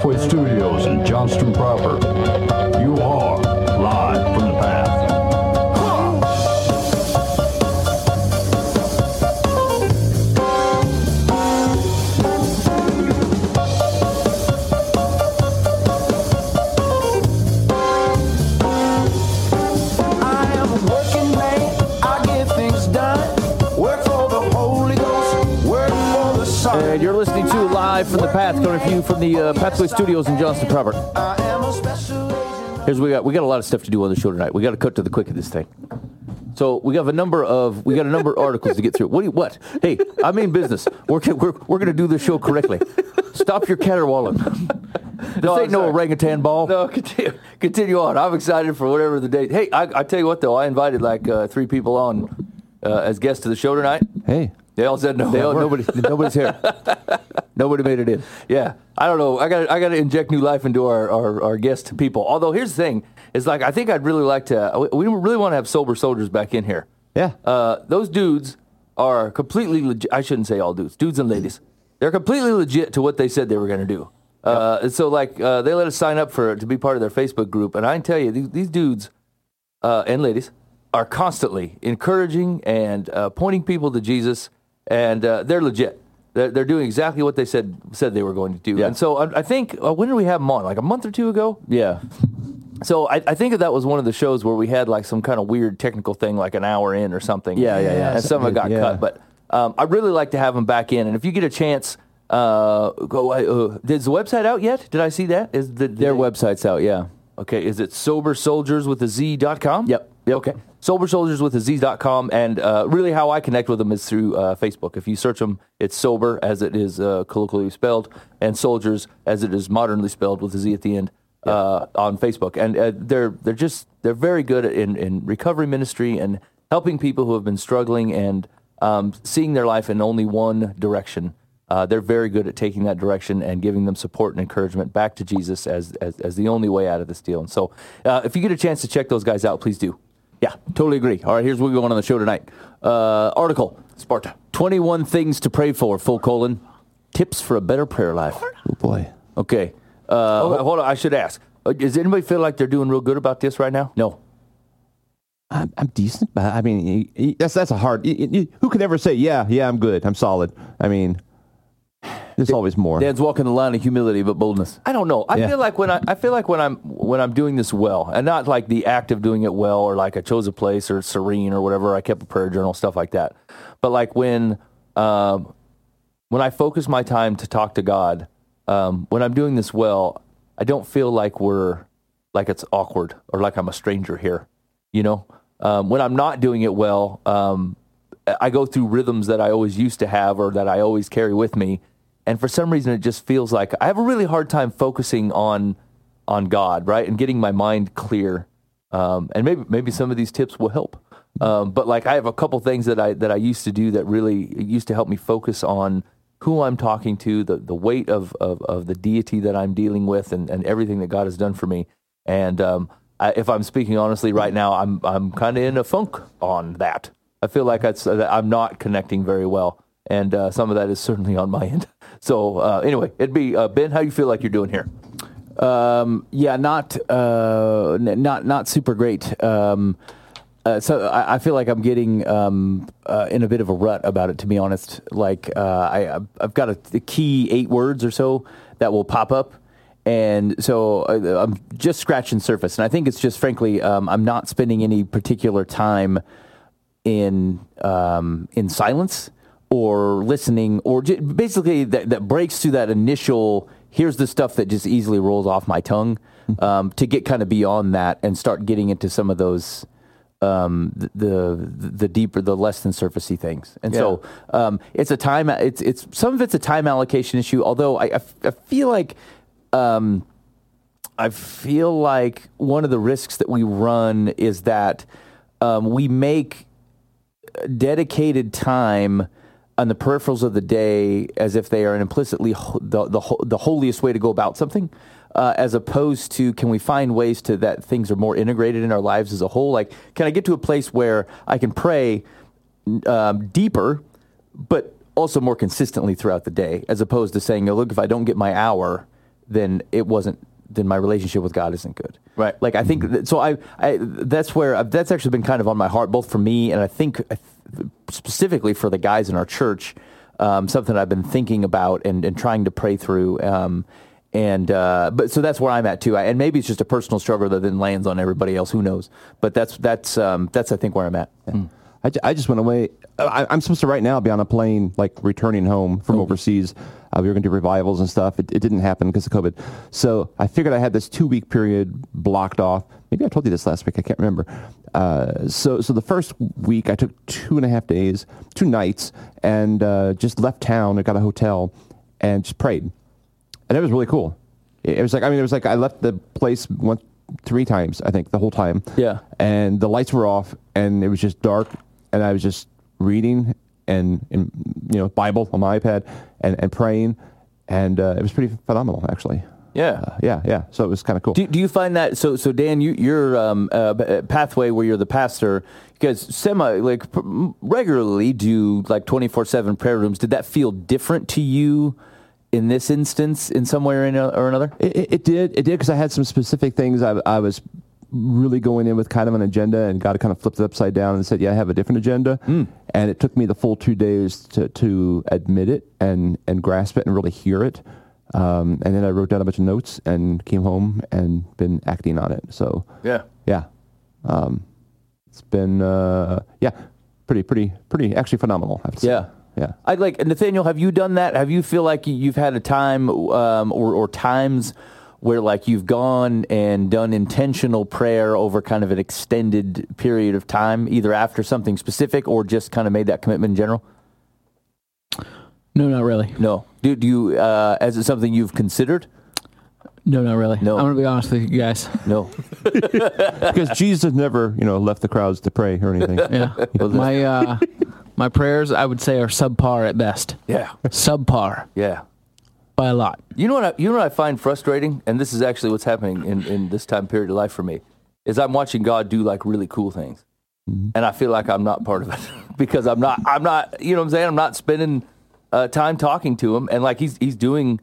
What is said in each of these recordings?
Pathway Studios in Johnston proper. Live from the Path, coming to you from the uh, Pathway Studios in Johnston proper. I am a special agent. Here's what we got. We got a lot of stuff to do on the show tonight. We got to cut to the quick of this thing. So we have a number of we got a number of articles to get through. What do you, what? Hey, I mean business. We're we're, we're going to do this show correctly. Stop your caterwauling. This No, ain't no orangutan ball. No, continue, continue on. I'm excited for whatever the date. Hey, I, I tell you what though, I invited like uh, three people on uh, as guests to the show tonight. Hey, They all said no. all, nobody nobody's here. Nobody made it in. Yeah, I don't know. I got I got to inject new life into our, our, our guest people. Although here's the thing: is like I think I'd really like to. We really want to have sober soldiers back in here. Yeah. Uh, those dudes are completely legit. I shouldn't say all dudes, dudes and ladies. They're completely legit to what they said they were going to do. Uh, so like uh, they let us sign up for to be part of their Facebook group, and I can tell you these, these dudes uh, and ladies are constantly encouraging and uh, pointing people to Jesus, and uh, they're legit. They're, they're doing exactly what they said said they were going to do. Yeah. And so I, I think uh, when did we have them on? Like a month or two ago. Yeah. So I, I think that that was one of the shows where we had like some kind of weird technical thing, like an hour in or something. Yeah, yeah, yeah. And some of it got Yeah. cut, but um, I'd really like to have them back in. And if you get a chance, uh, go. Uh, is the website out yet? Did I see that? Is the Their they- website's out. Yeah. Okay, is it sober soldiers with a Z dot com? Yep, yep. Okay. Sober soldiers with a Z dot com. And uh, really, how I connect with them is through uh, Facebook. If you search them, it's sober as it is uh, colloquially spelled, and soldiers as it is modernly spelled with a Z at the end uh, on Facebook. And uh, they're they're just they're very good in in recovery ministry and helping people who have been struggling and um, seeing their life in only one direction. Uh, they're very good at taking that direction and giving them support and encouragement back to Jesus as, as, as the only way out of this deal. And so, uh, if you get a chance to check those guys out, please do. Yeah, totally agree. All right, here's what we're going on the show tonight. Uh, article Sparta 21 things to pray for, full colon. Tips for a better prayer life. Oh boy. Okay. Uh, Oh, hold on, I should ask. Uh, Does anybody feel like they're doing real good about this right now? no. I'm, I'm decent, but I mean, that's that's a hard. y- y- who could ever say, yeah, yeah, I'm good, I'm solid? I mean, there's always more. Dan's walking the line of humility but boldness. I don't know. I Yeah. feel like when I, I feel like when I'm when I'm doing this well, and not like the act of doing it well, or like I chose a place or serene or whatever. I kept a prayer journal, stuff like that. But like when um, when I focus my time to talk to God, um, when I'm doing this well, I don't feel like we're like it's awkward or like I'm a stranger here. You know, um, when I'm not doing it well, um, I go through rhythms that I always used to have or that I always carry with me, and for some reason it just feels like I have a really hard time focusing on on God, right, and getting my mind clear. Um, and maybe maybe some of these tips will help. Um, but like I have a couple things that I that I used to do that really used to help me focus on who I'm talking to, the the weight of of, of the deity that I'm dealing with, and, and everything that God has done for me. And um, I, if I'm speaking honestly right now, I'm I'm kind of in a funk on that. I feel like I'm not connecting very well, and uh, some of that is certainly on my end. So uh, anyway, it'd be uh, Ben. How you feel like you're doing here? Um, yeah, not uh, n- not not super great. Um, uh, so I, I feel like I'm getting um, uh, in a bit of a rut about it, to be honest. Like uh, I, I've got a, the key eight words or so that will pop up, and so uh, I'm just scratching surface. And I think it's just, frankly, um, I'm not spending any particular time in um, in silence or listening or j- basically that, that breaks through that initial here's the stuff that just easily rolls off my tongue um, to get kind of beyond that and start getting into some of those um, the, the the deeper the less than surfacey things. And so um, it's a time it's it's some of it's a time allocation issue although I, I f- I feel like um, I feel like one of the risks that we run is that um, we make dedicated time on the peripherals of the day as if they are an implicitly ho- the, the, ho- the holiest way to go about something, uh, as opposed to can we find ways to that things are more integrated in our lives as a whole? Like, can I get to a place where I can pray um, deeper, but also more consistently throughout the day, as opposed to saying, oh, look, if I don't get my hour, then it wasn't. Then my relationship with God isn't good. Right. Like I think that, so. I, I that's where that's actually been kind of on my heart, both for me and I think uh, specifically for the guys in our church. Um, something I've been thinking about and, and trying to pray through. Um, and uh, but so that's where I'm at too. I, and maybe it's just a personal struggle that then lands on everybody else. Who knows? But that's that's um, that's I think where I'm at. I, ju- I just went away. I, I'm supposed to right now be on a plane, like returning home from overseas. Uh, we were going to do revivals and stuff. It, it didn't happen because of COVID. So I figured I had this two week period blocked off. Maybe I told you this last week. I can't remember. Uh, so so the first week I took two and a half days, two nights, and uh, just left town I got a hotel and just prayed and it was really cool. It it was like I mean, it was like I left the place one, three times I think the whole time. Yeah. and the lights were off, and it was just dark, and I was just reading and, and you know Bible on my iPad and, and praying, and uh, it was pretty phenomenal actually. Yeah. Uh, yeah, yeah. So it was kind of cool. Do, do you find that so? So Dan, you your um, uh, pathway where you're the pastor, you guys semi like regularly do like twenty four seven prayer rooms. Did that feel different to you in this instance, in some way or, in, or another? It, it, it did. It did because I had some specific things I, I was really going in with kind of an agenda, and God kind of flipped it upside down and said, "Yeah, I have a different agenda." And it took me the full two days to, to admit it and and grasp it and really hear it. Um, and then I wrote down a bunch of notes and came home and been acting on it. So Yeah. yeah, um, it's been uh, yeah, pretty pretty pretty actually phenomenal. I have to say. Yeah. yeah. I'd like Nathaniel. Have you done that? Have you feel like you've had a time um, or, or times where like you've gone and done intentional prayer over kind of an extended period of time, either after something specific or just kind of made that commitment in general? No, not really. No. Do, do you? Uh, is it something you've considered? No, not really. No. I'm gonna be honest with you guys. No. because Jesus never you know left the crowds to pray or anything. Yeah, my uh, my prayers I would say are subpar at best. Yeah. Subpar Yeah. By a lot. You know what? I, you know what I find frustrating, and this is actually what's happening in, in this time period of life for me, is I'm watching God do like really cool things, and I feel like I'm not part of it because I'm not. I'm not. You know what I'm saying? I'm not spending uh, time talking to Him, and like He's He's doing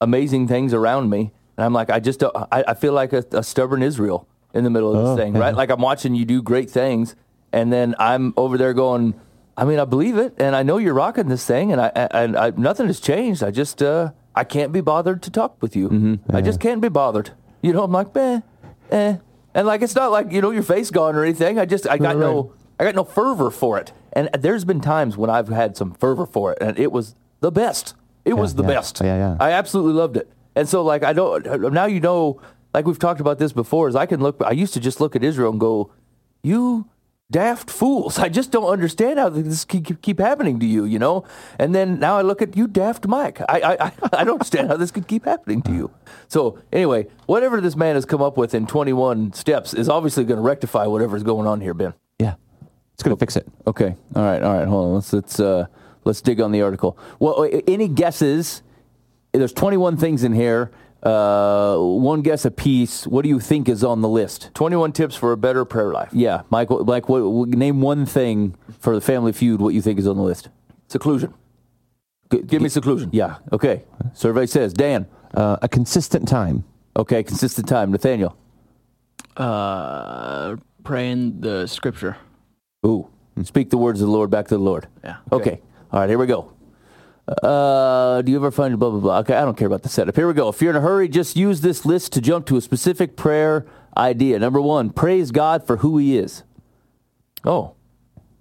amazing things around me, and I'm like, I just don't, I, I feel like a, a stubborn Israel in the middle of this Oh, thing, yeah. right? Like I'm watching you do great things, and then I'm over there going. I mean, I believe it, and I know you're rocking this thing, and I and I, nothing has changed. I just uh, I can't be bothered to talk with you. I just can't be bothered. You know, I'm like, eh, eh, and like it's not like you know your face gone or anything. I just I got Right, no I got no fervor for it, and there's been times when I've had some fervor for it, and it was the best. It was the yeah. best. Yeah, yeah. I absolutely loved it. And so like I don't now you know like we've talked about this before is I can look I used to just look at Israel and go you daft fools I just don't understand how this keep, keep happening to you you know and then now I look at you daft Mike I I, I, don't understand how this could keep happening to you so anyway whatever this man has come up with in 21 steps is obviously going to rectify whatever's going on here Ben Yeah, it's gonna fix it. Okay. All right. All right. Hold on. Let's let's uh, let's dig on the article. Well, any guesses? There's 21 things in here. Uh, one guess a piece. What do you think is on the list? 21 tips for a better prayer life Yeah, Mike. Like, what, what- name one thing for the Family Feud. What you think is on the list? seclusion give me seclusion Yeah. Okay. Survey says Dan. Uh, a consistent time. Okay. Consistent time. Nathaniel. Uh, praying the scripture. Ooh. Speak the words of the Lord back to the Lord. Yeah. Okay. All right, here we go. Uh, do you ever find blah blah blah? Okay, I don't care about the setup. Here we go. If you're in a hurry, just use this list to jump to a specific prayer idea. Number one, praise God for who He is. oh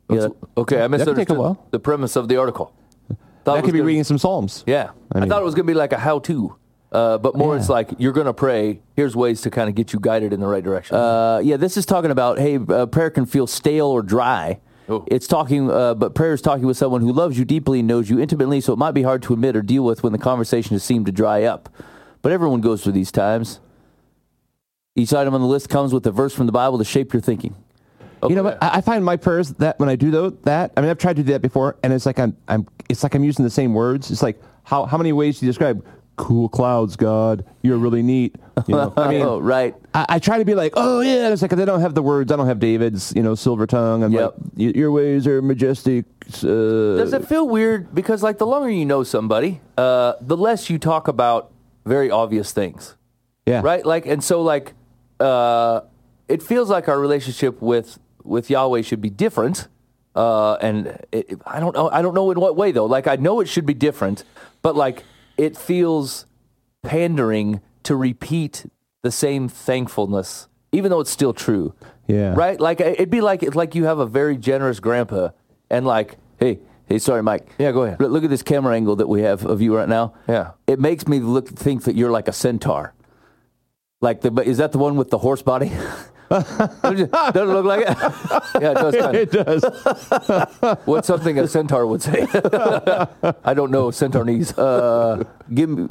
Yeah, okay I could take a misunderstood the premise of the article Thought that could be gonna- reading some psalms. Yeah, I, I thought it was going to be like a how-to, uh, but more Yeah. it's like you're going to pray. Here's ways to kind of get you guided in the right direction. Uh, yeah, this is talking about hey, uh, prayer can feel stale or dry. Oh. It's talking, uh, but prayer is talking with someone who loves you deeply and knows you intimately, so it might be hard to admit or deal with when the conversation has seemed to dry up. But everyone goes through these times. Each item on the list comes with a verse from the Bible to shape your thinking. You know, but I I find my prayers that when I do tho- that, I mean, I've tried to do that before, and it's like I'm, I'm, it's like I'm using the same words. It's like how, how many ways do you describe cool clouds, God? You're really neat. You know, I mean, oh, right. I, I try to be like, oh yeah, it's like they don't have the words. I don't have David's, you know, silver tongue. I'm Yep. like, your ways are majestic. Uh, Does it feel weird because like the longer you know somebody, uh, the less you talk about very obvious things. Yeah. Right? Like and so like uh it feels like our relationship with with Yahweh should be different. Uh and it- I don't know I don't know in what way though. Like I know it should be different, but like it feels pandering to repeat the same thankfulness even though it's still true. Yeah. Right? Like it'd be like it's like you have a very generous grandpa and like Hey, hey, sorry, Mike. Yeah, go ahead. Look, look at this camera angle that we have of you right now. Yeah. It makes me look think that you're like a centaur. Like the, but is that the one with the horse body? Doesn't it doesn't it look like it? yeah, it does kind of. It does. What's something a centaur would say? I don't know centaurnese. Uh, Give me,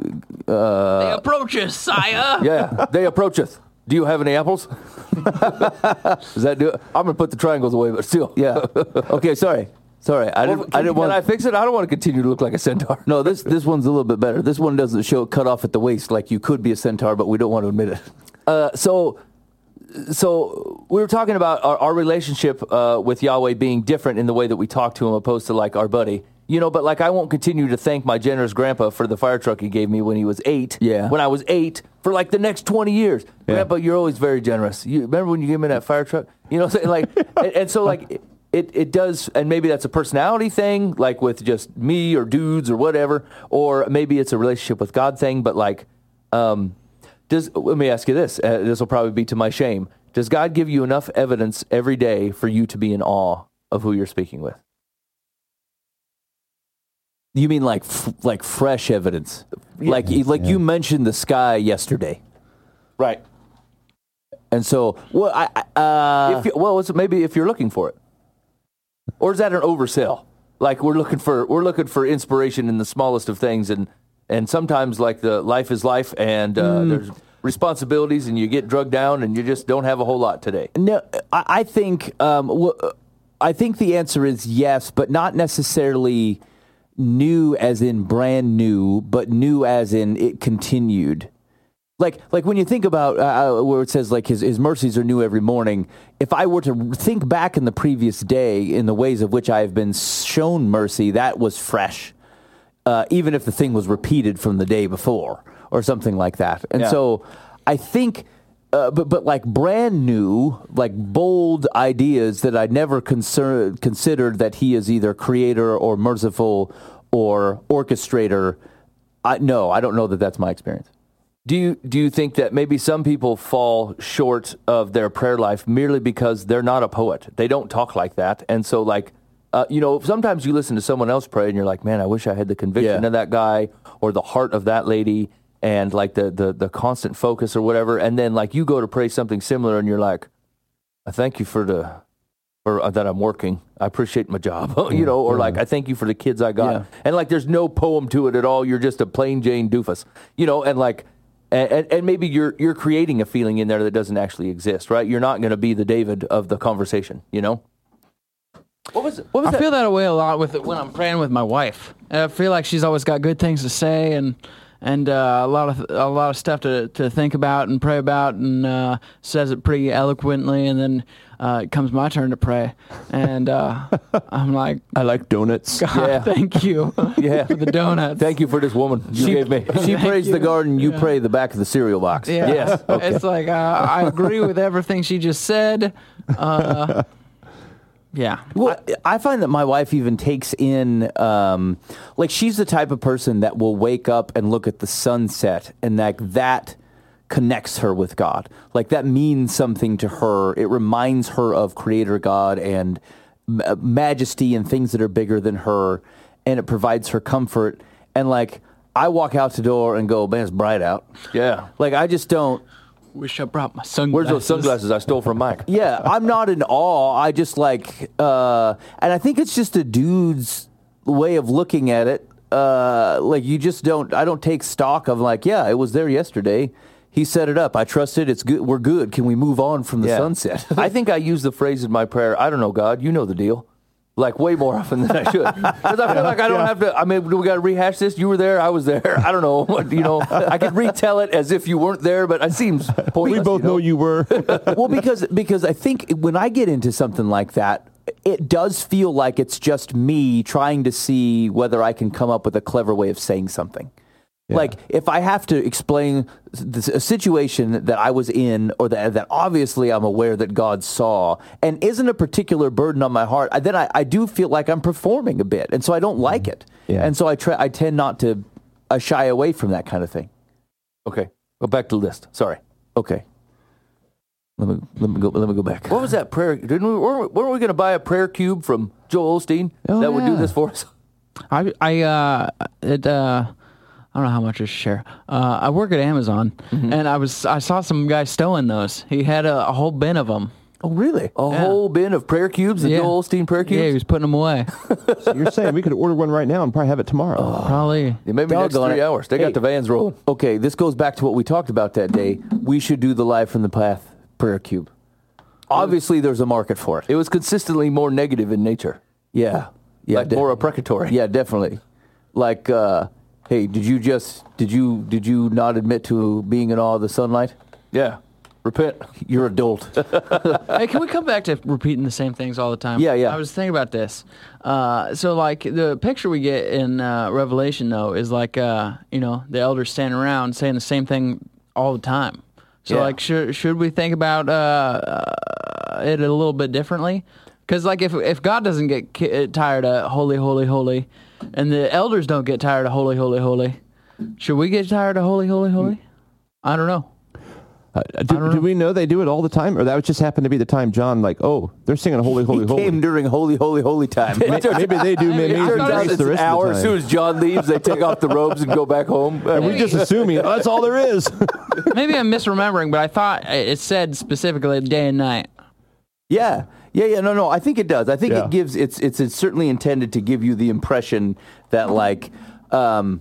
uh, they approach us, sire. yeah, they approacheth. Do you have any apples? Does that do it? I'm gonna put the triangles away, but still. yeah. Okay, sorry, sorry. I Well, didn't. can, I didn't can. I fix it? I don't want to continue to look like a centaur. no, this this one's a little bit better. This one doesn't show it cut off at the waist like you could be a centaur, but we don't want to admit it. Uh, so, so we were talking about our, our relationship uh, with Yahweh being different in the way that we talk to him, opposed to like our buddy. You know, but like I won't continue to thank my generous grandpa for the fire truck he gave me when he was eight. Yeah. When I was eight for like the next twenty years. Yeah. Grandpa, you're always very generous. You remember when you gave me that fire truck? You know, like, and, and so like. It, it does, and maybe that's a personality thing, like with just me or dudes or whatever, or maybe it's a relationship with God thing. But like, um, does let me ask you this? Uh, this will probably be to my shame. Does God give you enough evidence every day for you to be in awe of who you're speaking with? You mean like f- like fresh evidence? Like like you mentioned the sky yesterday, Right. and so well, I uh, if you, well, it's maybe if you're looking for it, or is that an oversell? Like we're looking for we're looking for inspiration in the smallest of things, and and sometimes like the life is life, and uh, there's responsibilities, and you get drugged down, and you just don't have a whole lot today. No, I, I think um, I think the answer is yes, but not necessarily new as in brand new, but new as in it continued. Like like when you think about uh, where it says like his his mercies are new every morning. If I were to think back in the previous day in the ways of which I have been shown mercy, that was fresh. Uh, even if the thing was repeated from the day before or something like that. And Yeah. so I think, uh, but but like brand new, like bold ideas that I never concern, considered that he is either creator or merciful or orchestrator. I no, I don't know that that's my experience. Do you do you think that maybe some people fall short of their prayer life merely because they're not a poet? They don't talk like that, and so like, uh, you know, sometimes you listen to someone else pray, and you're like, man, I wish I had the conviction Yeah. of that guy or the heart of that lady, and like the the the constant focus or whatever. And then like you go to pray something similar, and you're like, I thank you for the for uh, that I'm working. I appreciate my job, you know, or like I thank you for the kids I got, Yeah. and like there's no poem to it at all. You're just a plain Jane doofus, you know, and like. And, and, and maybe you're you're creating a feeling in there that doesn't actually exist, right? You're not going to be the David of the conversation, you know. What was? What was I that? feel that way a lot with when I'm praying with my wife. And I feel like she's always got good things to say and and uh, a lot of a lot of stuff to, to think about and pray about, and uh, says it pretty eloquently. And then uh, it comes my turn to pray, and uh, I'm like, I like donuts. God, Yeah. thank you, Yeah. for the donuts. Thank you for this woman you gave me. She prays the garden, you pray the back of the cereal box. Yeah. Yes. It's like uh, I agree with everything she just said. Uh, yeah. Well, I find that my wife even takes in, um, like, she's the type of person that will wake up and look at the sunset, and like that connects her with God. Like that means something to her. It reminds her of Creator God and ma- majesty and things that are bigger than her, and it provides her comfort. And like, I walk out the door and go, man, it's bright out. Yeah. Like, I just don't. Wish I brought my sunglasses. Where's those sunglasses I stole from Mike? Yeah, I'm not in awe. I just like, uh, and I think it's just a dude's way of looking at it. Uh, like you just don't. I don't take stock of like, yeah, it was there yesterday. He set it up. I trust it. It's good. We're good. Can we move on from the Yeah. sunset? I think I use the phrase in my prayer. I don't know, God. You know the deal. Like way more often than I should, because I feel like I don't have to. I mean, do we got to rehash this? You were there, I was there. I don't know. You know, I could retell it as if you weren't there, but it seems pointless. We both you know you were. well, because because I think when I get into something like that, it does feel like it's just me trying to see whether I can come up with a clever way of saying something. Like if I have to explain this, a situation that I was in, or that that obviously I'm aware that God saw, and isn't a particular burden on my heart, I- then I, I do feel like I'm performing a bit, and so I don't like it, Yeah. and so I try I tend not to I shy away from that kind of thing. Okay, go back to the list. Sorry. Okay, let me let me go let me go back. What was that prayer? Didn't we, weren't we, weren't we going to buy a prayer cube from Joel Osteen Oh, that would do this for us? I I uh it uh I don't know how much I should share. Uh, I work at Amazon, Mm-hmm. and I was I saw some guy stowing those. He had a, a whole bin of them. Oh really? A whole bin of prayer cubes, the Yeah. Joel Osteen prayer cubes. Yeah, he was putting them away. So you're saying we could order one right now and probably have it tomorrow. Probably. Yeah, maybe next three it. hours. They Hey. got the vans rolling. Okay, this goes back to what we talked about that day. We should do the live from the path prayer cube. Obviously, there's a market for it. It was consistently more negative in nature, Yeah, yeah, like de- more imprecatory. yeah, definitely. Like, uh, hey, did you just did you did you not admit to being in awe of the sunlight? yeah. Repent. You're adult. hey, can we come back to repeating the same things all the time? Yeah, yeah. I was thinking about this. Uh, so, like, the picture we get in uh, Revelation, though, is like, uh, you know, the elders standing around saying the same thing all the time. So, Yeah. like, should should we think about uh, uh, it a little bit differently? Because, like, if if God doesn't get ki- tired of holy, holy, holy, and the elders don't get tired of holy, holy, holy, should we get tired of holy, holy, holy? I don't know. Uh, do, do we know they do it all the time, or that just happened to be the time John like, oh, they're singing holy, holy, he holy. came during holy, holy, holy time. May- Maybe they do It amazing turns out it's the an rest hour of the as time. soon as John leaves, they take off the robes and go back home. and we just assuming oh, that's all there is. Maybe I'm misremembering, but I thought it said specifically day and night. Yeah. Yeah, yeah, no, no. I think it does. I think Yeah. it gives it's, it's it's certainly intended to give you the impression that like um,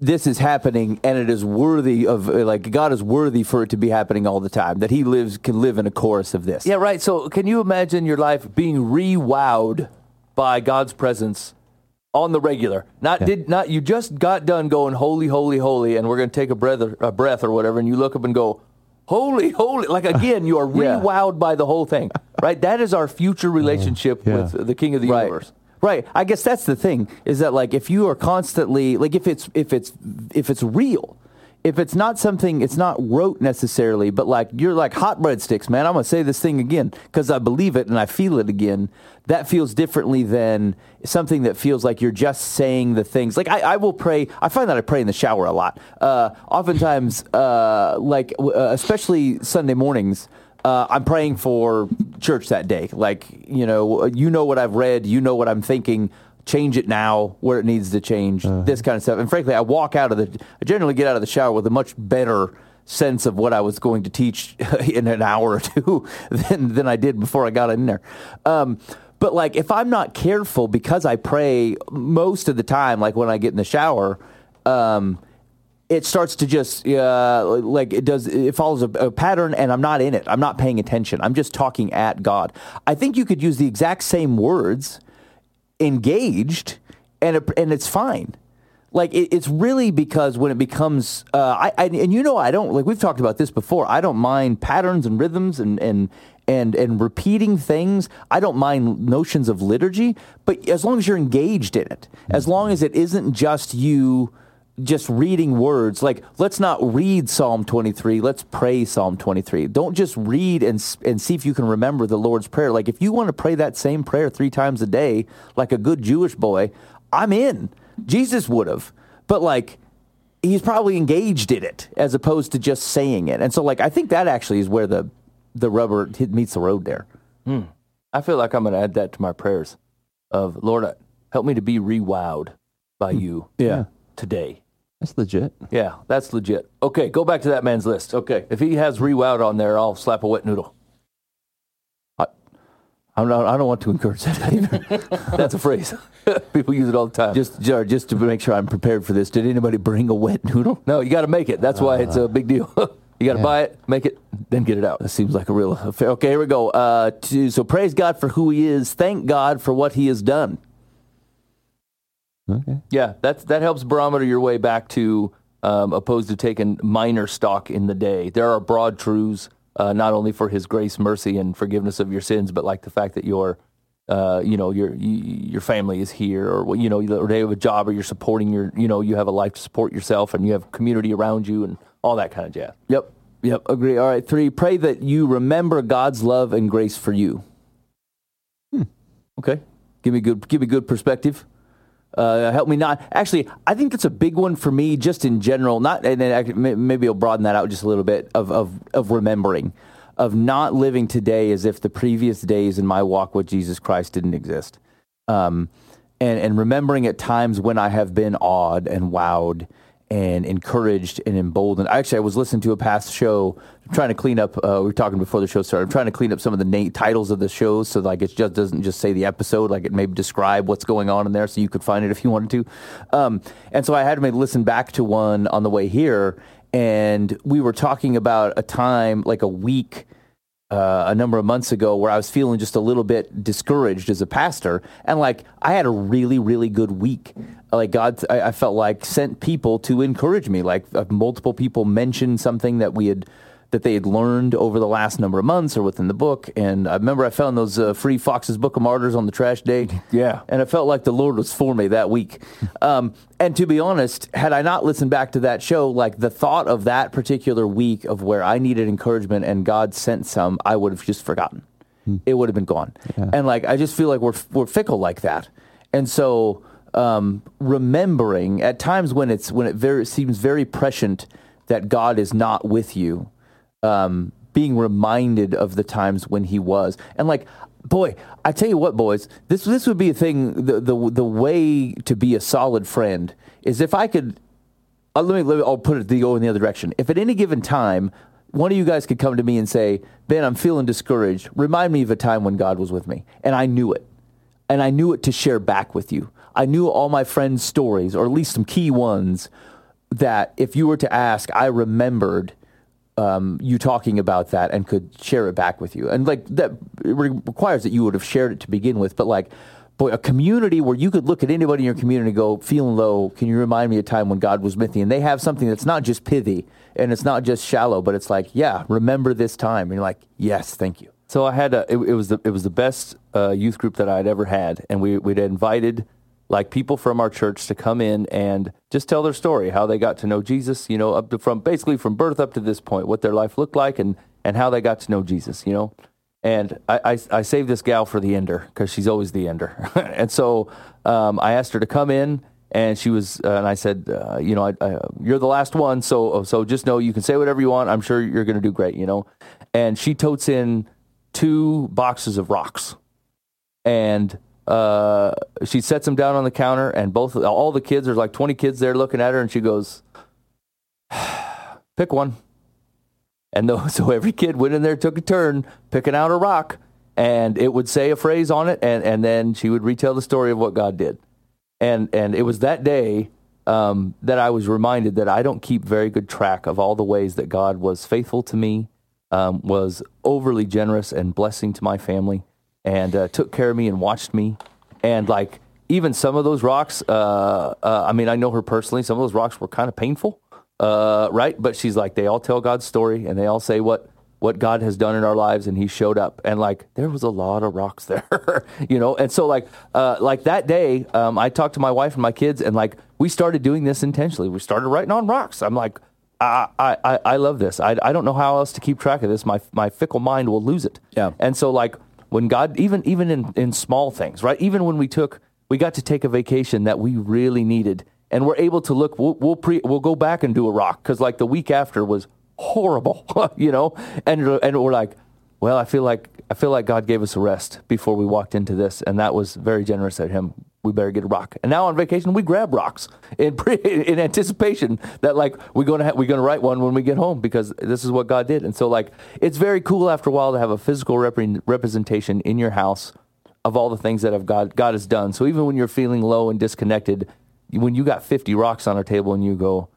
this is happening and it is worthy of like God is worthy for it to be happening all the time. That He lives can live in a chorus of this. Yeah, right. So, can you imagine your life being re-wowed by God's presence on the regular? Not did not you just got done going holy, holy, holy, and we're going to take a breath, or, a breath or whatever, and you look up and go holy, holy. Like again, you are Yeah. by the whole thing. Right. That is our future mm-hmm. relationship Yeah. with the King of the right. universe. Right. I guess that's the thing is that like if you are constantly like if it's if it's if it's real, if it's not something it's not rote necessarily, but like you're like hot breadsticks, man. I'm gonna say this thing again because I believe it and I feel it again. That feels differently than something that feels like you're just saying the things. Like I, I will pray. I find that I pray in the shower a lot. Uh, oftentimes, uh, like uh, especially Sunday mornings uh, I'm praying for church that day. Like, you know, you know what I've read, you know what I'm thinking. Change it now where it needs to change. This kind of stuff. And frankly, I walk out of the. I generally get out of the shower with a much better sense of what I was going to teach in an hour or two than than I did before I got in there. Um, but like, if I'm not careful, because I pray most of the time, like when I get in the shower. Um, it starts to just uh, like it does it follows a, a pattern and i'm not in it i'm not paying attention i'm just talking at god i think you could use the exact same words engaged and it, and it's fine. Like it, it's really because when it becomes uh, I, I and you know I don't like we've talked about this before. I don't mind patterns and rhythms and and and and repeating things. I don't mind notions of liturgy but as long as you're engaged in it as long as it isn't just you just reading words. Like let's not read psalm 23 let's pray psalm 23 don't just read and and see if you can remember the lord's prayer. Like if you want to pray that same prayer 3 times a day like a good jewish boy i'm in. Jesus would have. But like he's probably engaged in it as opposed to just saying it. And so like i think that actually is where the the rubber hit, meets the road there. Hmm. I feel like I'm going to add that to my prayers of Lord, help me to be re-wowed by hmm. you yeah. today. That's legit. Yeah, that's legit. Okay, go back to that man's list. Okay, if he has re-wowed on there, I'll slap a wet noodle. I'm not, I don't want to encourage that either. That's a phrase. People use it all the time. just just to make sure I'm prepared for this. Did anybody bring a wet noodle? no, you got to make it. That's why it's a big deal. you got to buy it, make it, then get it out. That seems like a real affair. Okay, here we go. Uh, to, so praise God for who He is. Thank God for what He has done. Okay. Yeah, that's that helps barometer your way back to um, opposed to taking minor stock in the day. There are broad truths, uh, not only for His grace, mercy, and forgiveness of your sins, but like the fact that you're uh, you know, your your family is here, or you know, or they have a job, or you're supporting your, you know, you have a life to support yourself, and you have community around you, and all that kind of jazz. Yep. Yep. Agree. All right. Three. Pray that you remember God's love and grace for you. Okay. Give me good. Give me good perspective. Uh, help me not. Actually, I think that's a big one for me, just in general. Not, and then maybe I'll broaden that out just a little bit of of of remembering, of not living today as if the previous days in my walk with Jesus Christ didn't exist, um, and and remembering at times when I have been awed and wowed and encouraged and emboldened. Actually, I was listening to a past show, I'm trying to clean up. Uh, we were talking before the show started. I'm trying to clean up some of the titles of the shows, so like it just doesn't just say the episode, like it maybe describe what's going on in there, so you could find it if you wanted to. Um, and so I had to listen back to one on the way here, and we were talking about a time like a week uh, a number of months ago where I was feeling just a little bit discouraged as a pastor, and like I had a really, really good week. Like God, I, I felt like sent people to encourage me. Like uh, multiple people mentioned something that we had that they had learned over the last number of months or within the book. And I remember I found those uh, free Fox's Book of Martyrs on the trash day. Yeah. and it felt like the Lord was for me that week. Um, and to be honest, had I not listened back to that show, like the thought of that particular week of where I needed encouragement and God sent some, I would have just forgotten. It would have been gone. And like I just feel like we're we're fickle like that. And so um, remembering at times when it's when it very seems very prescient that God is not with you, um, being reminded of the times when He was, and like, boy, I tell you what, boys, this this would be a thing. The the the way to be a solid friend is if I could. Uh, let me, let me. I'll put it to go in the other direction. If at any given time, one of you guys could come to me and say, "Ben, I'm feeling discouraged. Remind me of a time when God was with me," and I knew it and I knew it to share back with you. I knew all my friends' stories, or at least some key ones, that if you were to ask, I remembered um, you talking about that and could share it back with you. And like that re- requires that you would have shared it to begin with, but like. Boy, a community where you could look at anybody in your community and go, feeling low, can you remind me a time when God was with me? And they have something that's not just pithy and it's not just shallow, but it's like, yeah, remember this time. And you're like, yes, thank you. So I had a, it, it was the it was the best uh, youth group that I'd ever had, and we we'd invited like people from our church to come in and just tell their story, how they got to know Jesus, you know, up to from basically from birth up to this point, what their life looked like, and and how they got to know Jesus, you know. And I, I, I saved this gal for the ender because she's always the ender. and so um, I asked her to come in, and she was, uh, and I said, uh, you know, I, I, you're the last one, so so just know you can say whatever you want. I'm sure you're going to do great, you know. And she totes in two boxes of rocks, and uh, she sets them down on the counter, and both all the kids, there's like 20 kids there looking at her, and she goes, "Pick one." And so every kid went in there, took a turn picking out a rock, and it would say a phrase on it, and, and then she would retell the story of what God did. And and it was that day um, that I was reminded that I don't keep very good track of all the ways that God was faithful to me, um, was overly generous and blessing to my family, and uh, took care of me and watched me, and like even some of those rocks. Uh, uh, I mean, I know her personally. Some of those rocks were kind of painful uh, right? But she's like, they all tell God's story and they all say what what God has done in our lives, and He showed up. And like, there was a lot of rocks there, you know. And so like, uh, like that day, um, I talked to my wife and my kids, and like, we started doing this intentionally. We started writing on rocks. I'm like. I, I, I- I love this. I, I don't know how else to keep track of this. My my fickle mind will lose it. Yeah. And so like when God even even in, in small things, right? Even when we took we got to take a vacation that we really needed and we're able to look we'll we'll, pre, we'll go back and do a rock cuz like the week after was horrible, you know? And and we're like, well, I feel like I feel like God gave us a rest before we walked into this and that was very generous of him. We better get a rock. And now on vacation we grab rocks in pre, in anticipation that like we're going to ha- we're to write one when we get home because this is what God did. And so like it's very cool after a while to have a physical repre- representation in your house of all the things that have God God has done. So even when you're feeling low and disconnected, when you got 50 rocks on a table and you go,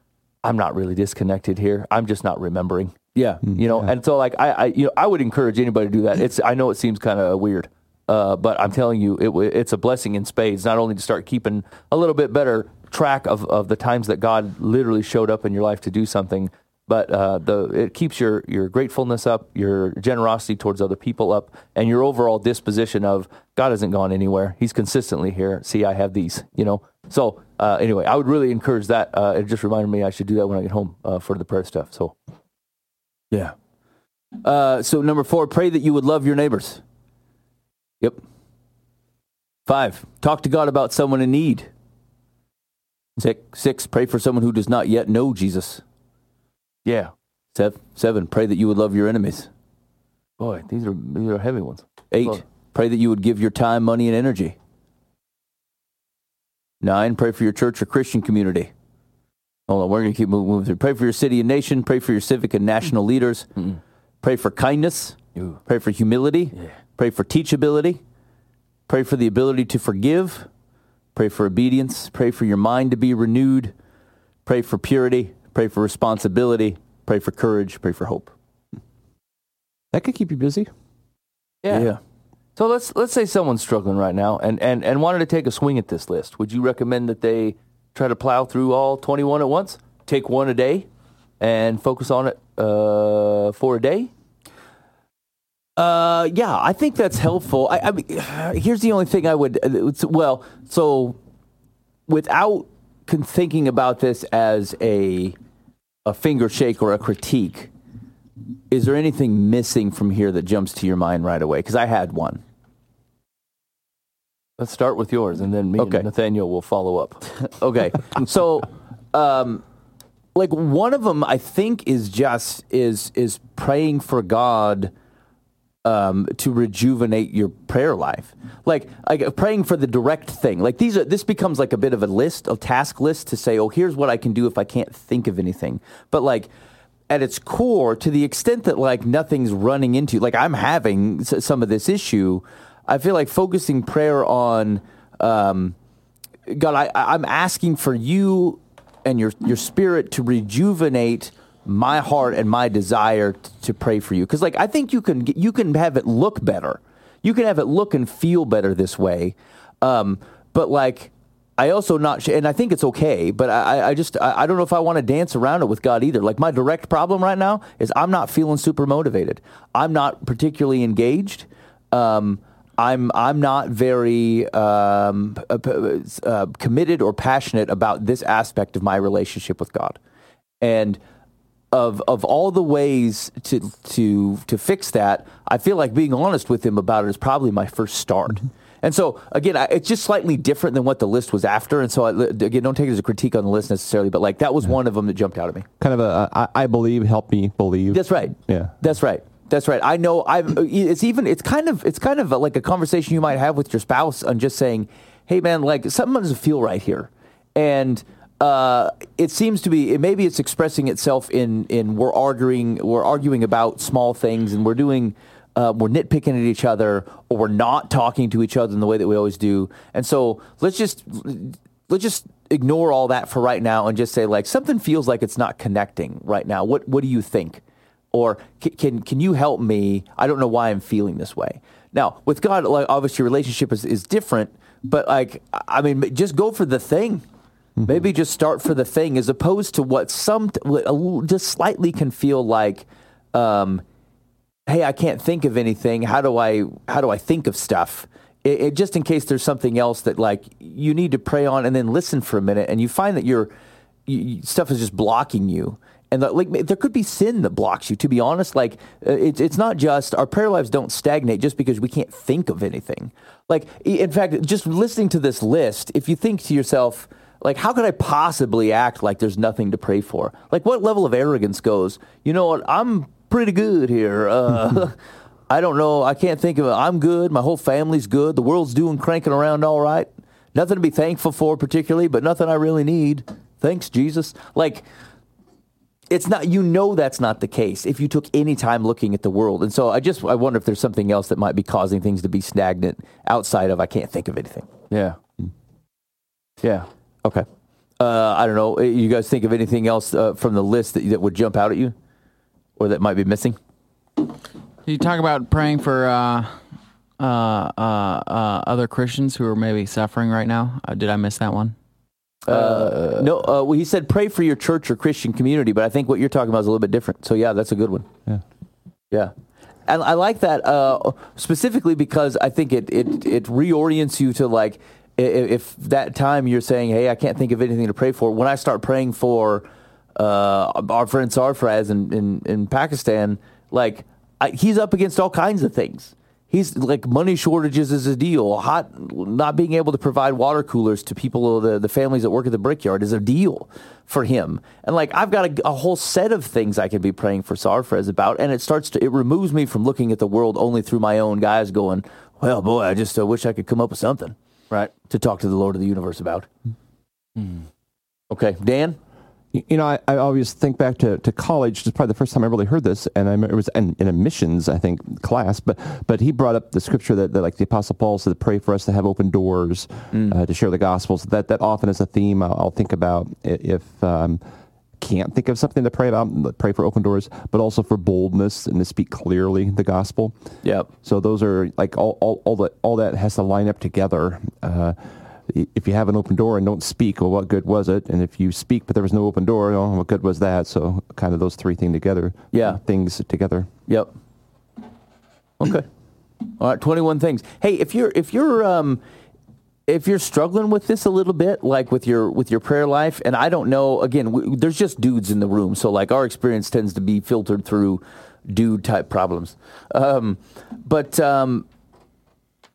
I'm not really disconnected here. I'm just not remembering. Yeah. You know, and so like I, I, you know, I would encourage anybody to do that. It's I know it seems kind of weird, uh, but I'm telling you, it, it's a blessing in spades. Not only to start keeping a little bit better track of, of the times that God literally showed up in your life to do something, but uh, the it keeps your your gratefulness up, your generosity towards other people up, and your overall disposition of God hasn't gone anywhere. He's consistently here. See, I have these, you know. So uh, anyway, I would really encourage that. Uh, it just reminded me I should do that when I get home uh, for the prayer stuff. So Yeah. Uh, so number four, pray that you would love your neighbors. Yep. Five, talk to God about someone in need. Six, six, pray for someone who does not yet know Jesus. yeah, Seven, seven, pray that you would love your enemies. boy, these are these are heavy ones. Eight, pray that you would give your time, money, and energy. Nine, pray for your church or Christian community. Hold on, we're going to keep moving, through. Pray for your city and nation. Pray for your civic and national leaders. Pray for kindness. Ooh. Pray for humility. Pray for teachability. Pray for the ability to forgive. Pray for obedience. Pray for your mind to be renewed. Pray for purity. Pray for responsibility. Pray for courage. Pray for hope. That could keep you busy. Yeah. yeah. So let's let's say someone's struggling right now and, and, and wanted to take a swing at this list. Would you recommend that they try to plow through all 21 at once? Take one a day and focus on it uh, for a day? Uh, yeah, I think that's helpful. I, I mean, here's the only thing I would. uh, Well, so without con- thinking about this as a a finger shake or a critique, is there anything missing from here that jumps to your mind right away? Because I had one. Let's start with yours and then me Okay. and Nathaniel will follow up. Okay, so um, like one of them, I think is just is is praying for God um, to rejuvenate your prayer life. Like, like praying for the direct thing. Like these are this becomes like a bit of a list, a task list to say, oh, here's what I can do if I can't think of anything. But like at its core, to the extent that like nothing's running into, like I'm having some of this issue, I feel like focusing prayer on. Um, God, I, I'm asking for you and your your spirit to rejuvenate my heart and my desire t- to pray for you. Because like I think you can you can have it look better. You can have it look and feel better this way. Um, but like I also not, and I think it's okay. But I, I- I just I, I don't know if I want to dance around it with God either. Like my direct problem right now is I'm not feeling super motivated. I'm not particularly engaged. Um, I'm I'm not very um, uh, uh, committed or passionate about this aspect of my relationship with God, and of of all the ways to to to fix that, I feel like being honest with Him about it is probably my first start. Mm-hmm. And so again, I, it's just slightly different than what the list was after. And so I, again, don't take it as a critique on the list necessarily, but like that was one of them that jumped out at me. Kind of a I, I believe, help me believe. That's right. Yeah. That's right. That's right. I know. I've. It's even. It's kind of. It's kind of like a conversation you might have with your spouse on just saying, "Hey, man, like something doesn't feel right here," and uh, it seems to be. Maybe it's expressing itself in in we're arguing. We're arguing about small things, and we're doing. Uh, we're nitpicking at each other, or we're not talking to each other in the way that we always do. And so let's just let's just ignore all that for right now and just say like something feels like it's not connecting right now. What what do you think? Or can, can you help me? I don't know why I'm feeling this way. Now with God, like obviously your relationship is, is different, but like I mean, just go for the thing. Maybe just start for the thing as opposed to what some a just slightly can feel like. Um, hey, I can't think of anything. How do I how do I think of stuff? It, it, just in case there's something else that like you need to pray on, and then listen for a minute, and you find that your you, stuff is just blocking you. And that, like there could be sin that blocks you. To be honest, like uh, it's it's not just our prayer lives don't stagnate just because we can't think of anything. Like in fact, just listening to this list, if you think to yourself, like how could I possibly act like there's nothing to pray for? Like what level of arrogance goes? You know what? I'm pretty good here. Uh, I don't know. I can't think of it. I'm good. My whole family's good. The world's doing cranking around all right. Nothing to be thankful for particularly, but nothing I really need. Thanks, Jesus. Like it's not you know that's not the case if you took any time looking at the world. And so I just I wonder if there's something else that might be causing things to be stagnant outside of I can't think of anything. Yeah. Yeah. Okay. Uh, I don't know. You guys think of anything else uh, from the list that, that would jump out at you or that might be missing? You talk about praying for uh, uh, uh, uh, other Christians who are maybe suffering right now. Uh, did I miss that one? Uh, no, uh, well, he said pray for your church or Christian community, but I think what you're talking about is a little bit different. So yeah, that's a good one. Yeah. Yeah. And I like that uh, specifically because I think it, it, it reorients you to like, i- i- if that time you're saying, hey, I can't think of anything to pray for, when I start praying for uh, our friend Sarfraz in, in, in Pakistan, like, I, he's up against all kinds of things. He's like money shortages is a deal. Hot, not being able to provide water coolers to people, the, the families that work at the brickyard is a deal for him. And like I've got a, a whole set of things I can be praying for Sarfraz about, and it starts to it removes me from looking at the world only through my own guys. Going, well, boy, I just uh, wish I could come up with something Right. to talk to the Lord of the universe about. Okay, Dan. You you know, I, I always think back to, to college. It's probably the first time I really heard this, and I it was in, in a missions, I think, class. But but he brought up the scripture that, that like the Apostle Paul said, "Pray for us to have open doors uh, to share the gospel." So that that often is a theme I'll, I'll think about if um, can't think of something to pray about. Pray for open doors, but also for boldness and to speak clearly the gospel. Yep. So those are like all all, all that all that has to line up together. Uh, if you have an open door and don't speak, well, what good was it? And if you speak but there was no open door, oh, what good was that? So kind of those three things together. Yeah. things together. Yep. Okay. All right, 21 things. Hey, if you're if you're um if you're struggling with this a little bit like with your with your prayer life and I don't know again w- there's just dudes in the room so like our experience tends to be filtered through dude type problems. Um but um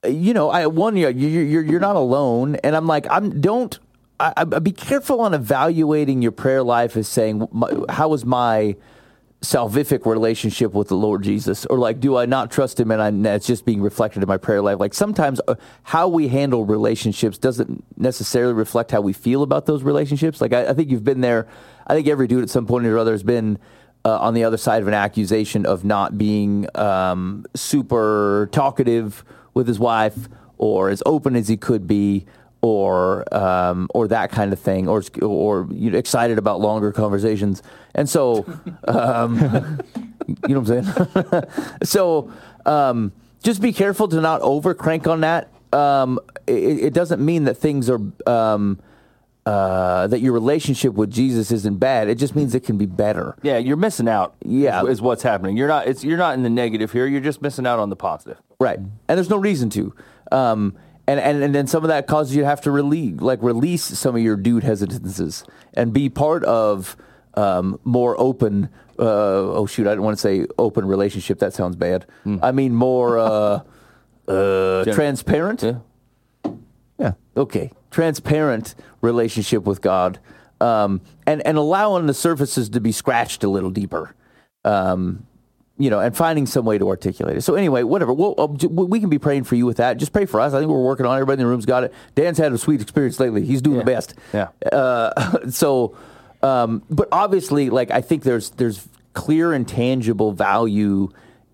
you know, I one you're you're you're not alone, and I'm like I'm don't. I, I be careful on evaluating your prayer life as saying how is my salvific relationship with the Lord Jesus, or like do I not trust Him and I, and it's just being reflected in my prayer life? Like sometimes uh, how we handle relationships doesn't necessarily reflect how we feel about those relationships. Like I, I think you've been there. I think every dude at some point or other has been uh, on the other side of an accusation of not being um, super talkative with his wife or as open as he could be or um, or that kind of thing or or you know, excited about longer conversations and so um, you know what I'm saying so um, just be careful to not over crank on that um, it, it doesn't mean that things are um, uh, that your relationship with Jesus isn't bad it just means it can be better Yeah, you're missing out. Yeah. is, is what's happening. You're not. It's you're not in the negative here. You're just missing out on the positive. Right. And there's no reason to. Um, and, and, and then some of that causes you to have to release, like release some of your dude hesitances and be part of um, more open. Uh, oh shoot, I didn't want to say open relationship. That sounds bad. I mean more uh, uh, transparent. Yeah. Yeah. Okay, transparent relationship with God, um, and and allowing the surfaces to be scratched a little deeper. Um, you know, and finding some way to articulate it. So anyway, whatever. We'll, uh, we can be praying for you with that. Just pray for us. I think we're working on it. Everybody in the room's got it. Dan's had a sweet experience lately. He's doing the best. Yeah. Uh, so, um, but obviously, like I think there's there's clear and tangible value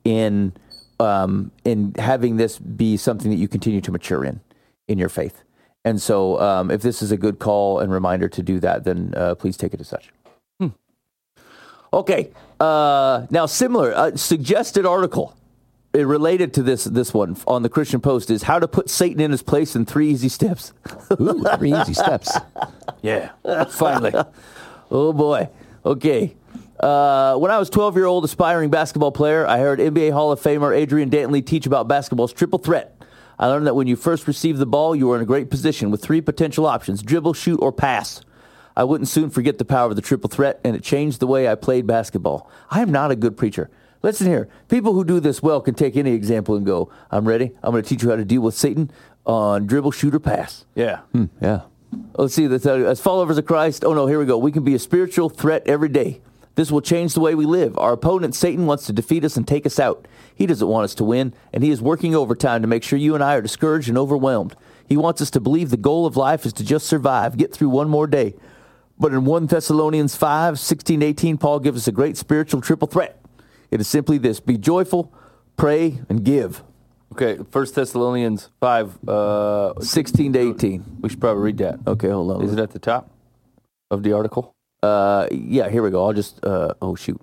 in um, in having this be something that you continue to mature in in your faith. And so, um, if this is a good call and reminder to do that, then uh, please take it as such. Okay. Uh, now, similar uh, suggested article uh, related to this this one on the Christian Post is how to put Satan in his place in three easy steps. Ooh, three easy steps. Yeah. Finally. Oh boy. Okay. Uh, when I was 12 year old aspiring basketball player, I heard NBA Hall of Famer Adrian Dantley teach about basketball's triple threat. I learned that when you first receive the ball, you are in a great position with three potential options dribble, shoot, or pass. I wouldn't soon forget the power of the triple threat, and it changed the way I played basketball. I am not a good preacher. Listen here. People who do this well can take any example and go, I'm ready. I'm going to teach you how to deal with Satan on dribble, shoot, or pass. Yeah. Yeah. Let's see. That's, uh, as followers of Christ, oh no, here we go. We can be a spiritual threat every day. This will change the way we live. Our opponent, Satan, wants to defeat us and take us out. He doesn't want us to win, and he is working overtime to make sure you and I are discouraged and overwhelmed. He wants us to believe the goal of life is to just survive, get through one more day. But in 1 Thessalonians 5, 16 18, Paul gives us a great spiritual triple threat. It is simply this be joyful, pray, and give. Okay. First Thessalonians five. Uh, 16 to 18. we should probably read that. Okay, hold on. Is it at the top of the article? Uh, yeah, here we go. I'll just, uh, oh shoot.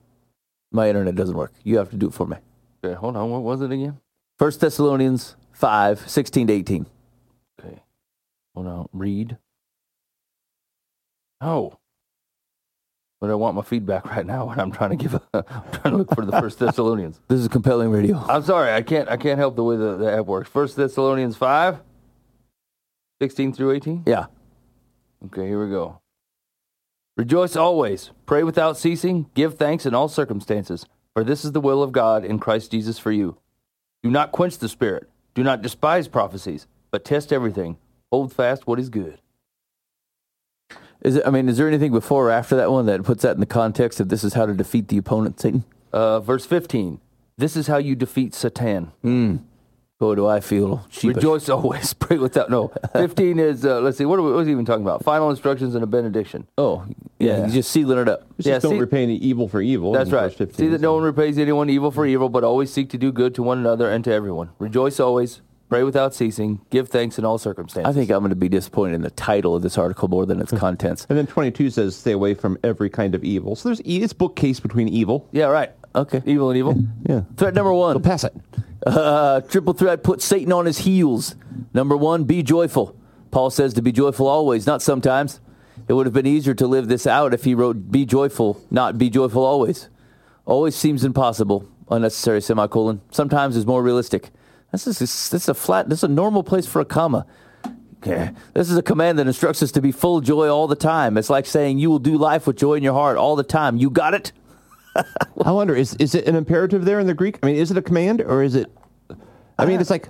My internet doesn't work. You have to do it for me. Okay. Hold on. What was it again? First Thessalonians 5, 16 to 18. Okay. Hold on. Read. Oh. But I want my feedback right now when I'm trying to give a, I'm trying to look for the First Thessalonians. This is compelling radio. I'm sorry, I can't I can't help the way the, the app works. First Thessalonians 5, 16 through 18. Yeah. Okay, here we go. Rejoice always, pray without ceasing, give thanks in all circumstances, for this is the will of God in Christ Jesus for you. Do not quench the spirit, do not despise prophecies, but test everything. Hold fast what is good. Is it? I mean, is there anything before or after that one that puts that in the context of this is how to defeat the opponent, Satan? Uh, verse 15. This is how you defeat Satan. Boy, do I feel sheepish. Rejoice always, pray without. No. 15 is, uh, let's see, what, are we, what was he even talking about? Final instructions and a benediction. Oh, yeah. Yeah. He's just sealing it up. Just Yeah, don't see- repay any evil for evil. That's right. 15, See that no one repays anyone evil for evil, but always seek to do good to one another and to everyone. Rejoice always, pray without ceasing, give thanks in all circumstances. I think I'm going to be disappointed in the title of this article more than its contents. And then 22 says, stay away from every kind of evil. So there's e- it's bookcase between evil. Yeah, right. Okay. Evil and evil. Yeah. Threat number So one. pass it. Uh, triple threat put Satan on his heels. Number one, be joyful. Paul says to be joyful always, not sometimes. It would have been easier to live this out if he wrote be joyful, not be joyful always. Always seems impossible. Unnecessary semicolon. Sometimes is more realistic. This is this is a flat. This is a normal place for a comma. Okay. This is a command that instructs us to be full of joy all the time. It's like saying you will do life with joy in your heart all the time. You got it? I wonder, is, is it an imperative there in the Greek? I mean, is it a command or is it. I mean, it's like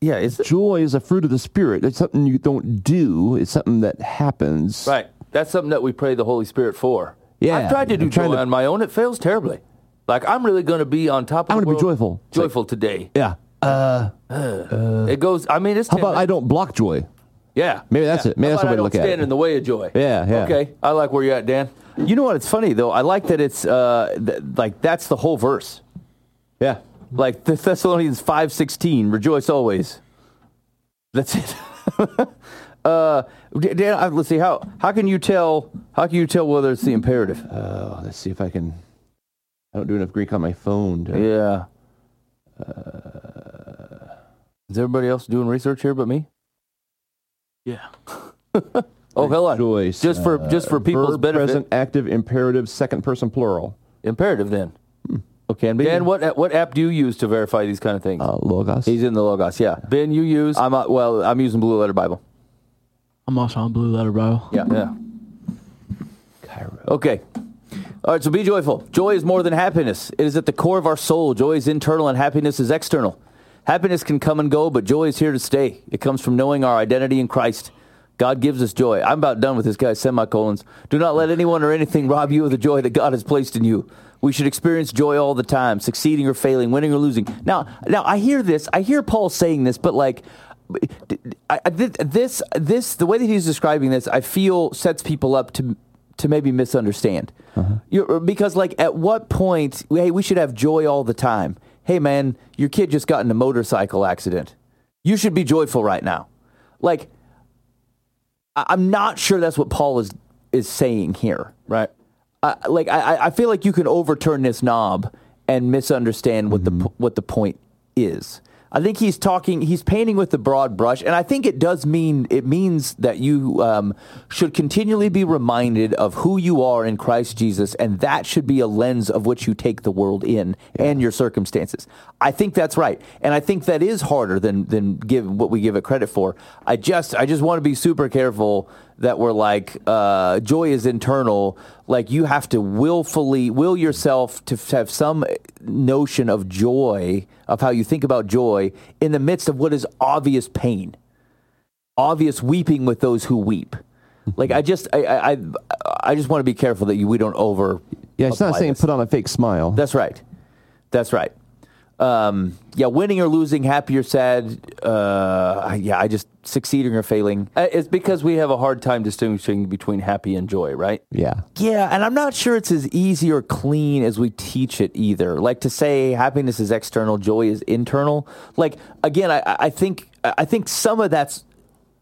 Yeah. It's joy is a fruit of the Spirit. It's something you don't do, it's something that happens. Right. That's something that we pray the Holy Spirit for. Yeah, I've tried to do joy to- on my own. It fails terribly. Like, I'm really going to be on top of I'm gonna be world. joyful. Like- Joyful today. Yeah. it goes, I mean, it's How 10 about I don't block joy? Yeah. Maybe that's Yeah. it. Maybe How that's the about way I to look don't stand in the way of joy. Yeah, yeah. Okay. I like where you're at, Dan. You know what? It's funny though. I like that it's uh, th- like that's the whole verse. Yeah. Like the Thessalonians five sixteen, rejoice always. That's it. uh, Dan, uh, let's see how how can you tell how can you tell whether it's the imperative? Oh, let's see if I can. I don't do enough Greek on my phone. To, yeah. Is everybody else doing research here but me? Yeah. Oh, hold on. Rejoice. Just for just for people's Verb, benefit. present, active, imperative, second person plural. Imperative then. Okay, and Dan, what what app do you use to verify these kind of things? Uh, logos. He's in the logos. Yeah. ben, you use. I'm uh, well. I'm using Blue Letter Bible. I'm also on Blue Letter Bible. Yeah. yeah. Okay. All right, so be joyful. Joy is more than happiness. It is at the core of our soul. Joy is internal and happiness is external. Happiness can come and go, but joy is here to stay. It comes from knowing our identity in Christ. God gives us joy. I'm about done with this guy, semicolons. Do not let anyone or anything rob you of the joy that God has placed in you. We should experience joy all the time, succeeding or failing, winning or losing. Now, now I hear this. I hear Paul saying this, but like, I- this, this, the way that he's describing this, I feel sets people up to to maybe misunderstand. You're, because, like, at what point, hey, we should have joy all the time. Hey, man, your kid just got in a motorcycle accident. You should be joyful right now. Like, I- I'm not sure that's what Paul is is saying here. Right. I like, I, I feel like you can overturn this knob and misunderstand what the mm-hmm. what the point is. I think he's talking. He's painting with the broad brush, and I think it does mean it means that you um, should continually be reminded of who you are in Christ Jesus, and that should be a lens of which you take the world in and your circumstances. I think that's right, and I think that is harder than than give what we give it credit for. I just I just want to be super careful that we're like uh, joy is internal. Like you have to willfully will yourself to have some notion of joy of how you think about joy in the midst of what is obvious pain, obvious weeping with those who weep. Like I just I I, I- I just want to be careful that you, we don't over. yeah, it's not saying this. put on a fake smile. That's right. That's right. Um, yeah, winning or losing, happy or sad. Uh, yeah, I just succeeding or failing. Uh, It's because we have a hard time distinguishing between happy and joy, right? yeah. Yeah, and I'm not sure it's as easy or clean as we teach it either. Like to say happiness is external, joy is internal. Like again, I, I think I think some of that's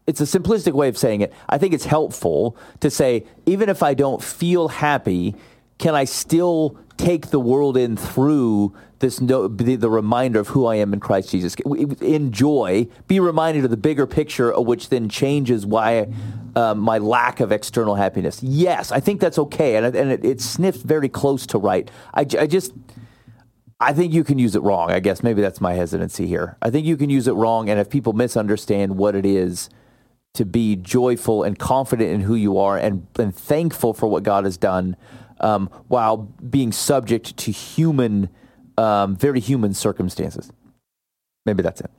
it's a simplistic way of saying it. I think it's helpful to say even if I don't feel happy, can I still take the world in through this no, the, the reminder of who I am in Christ Jesus? Enjoy, be reminded of the bigger picture, which then changes why uh, my lack of external happiness. Yes, I think that's okay, and, and it, it sniffs very close to right. I, I just, I think you can use it wrong. I guess maybe that's my hesitancy here. I think you can use it wrong, and if people misunderstand what it is to be joyful and confident in who you are and, and thankful for what God has done, um, while being subject to human, um, very human circumstances. Maybe that's it.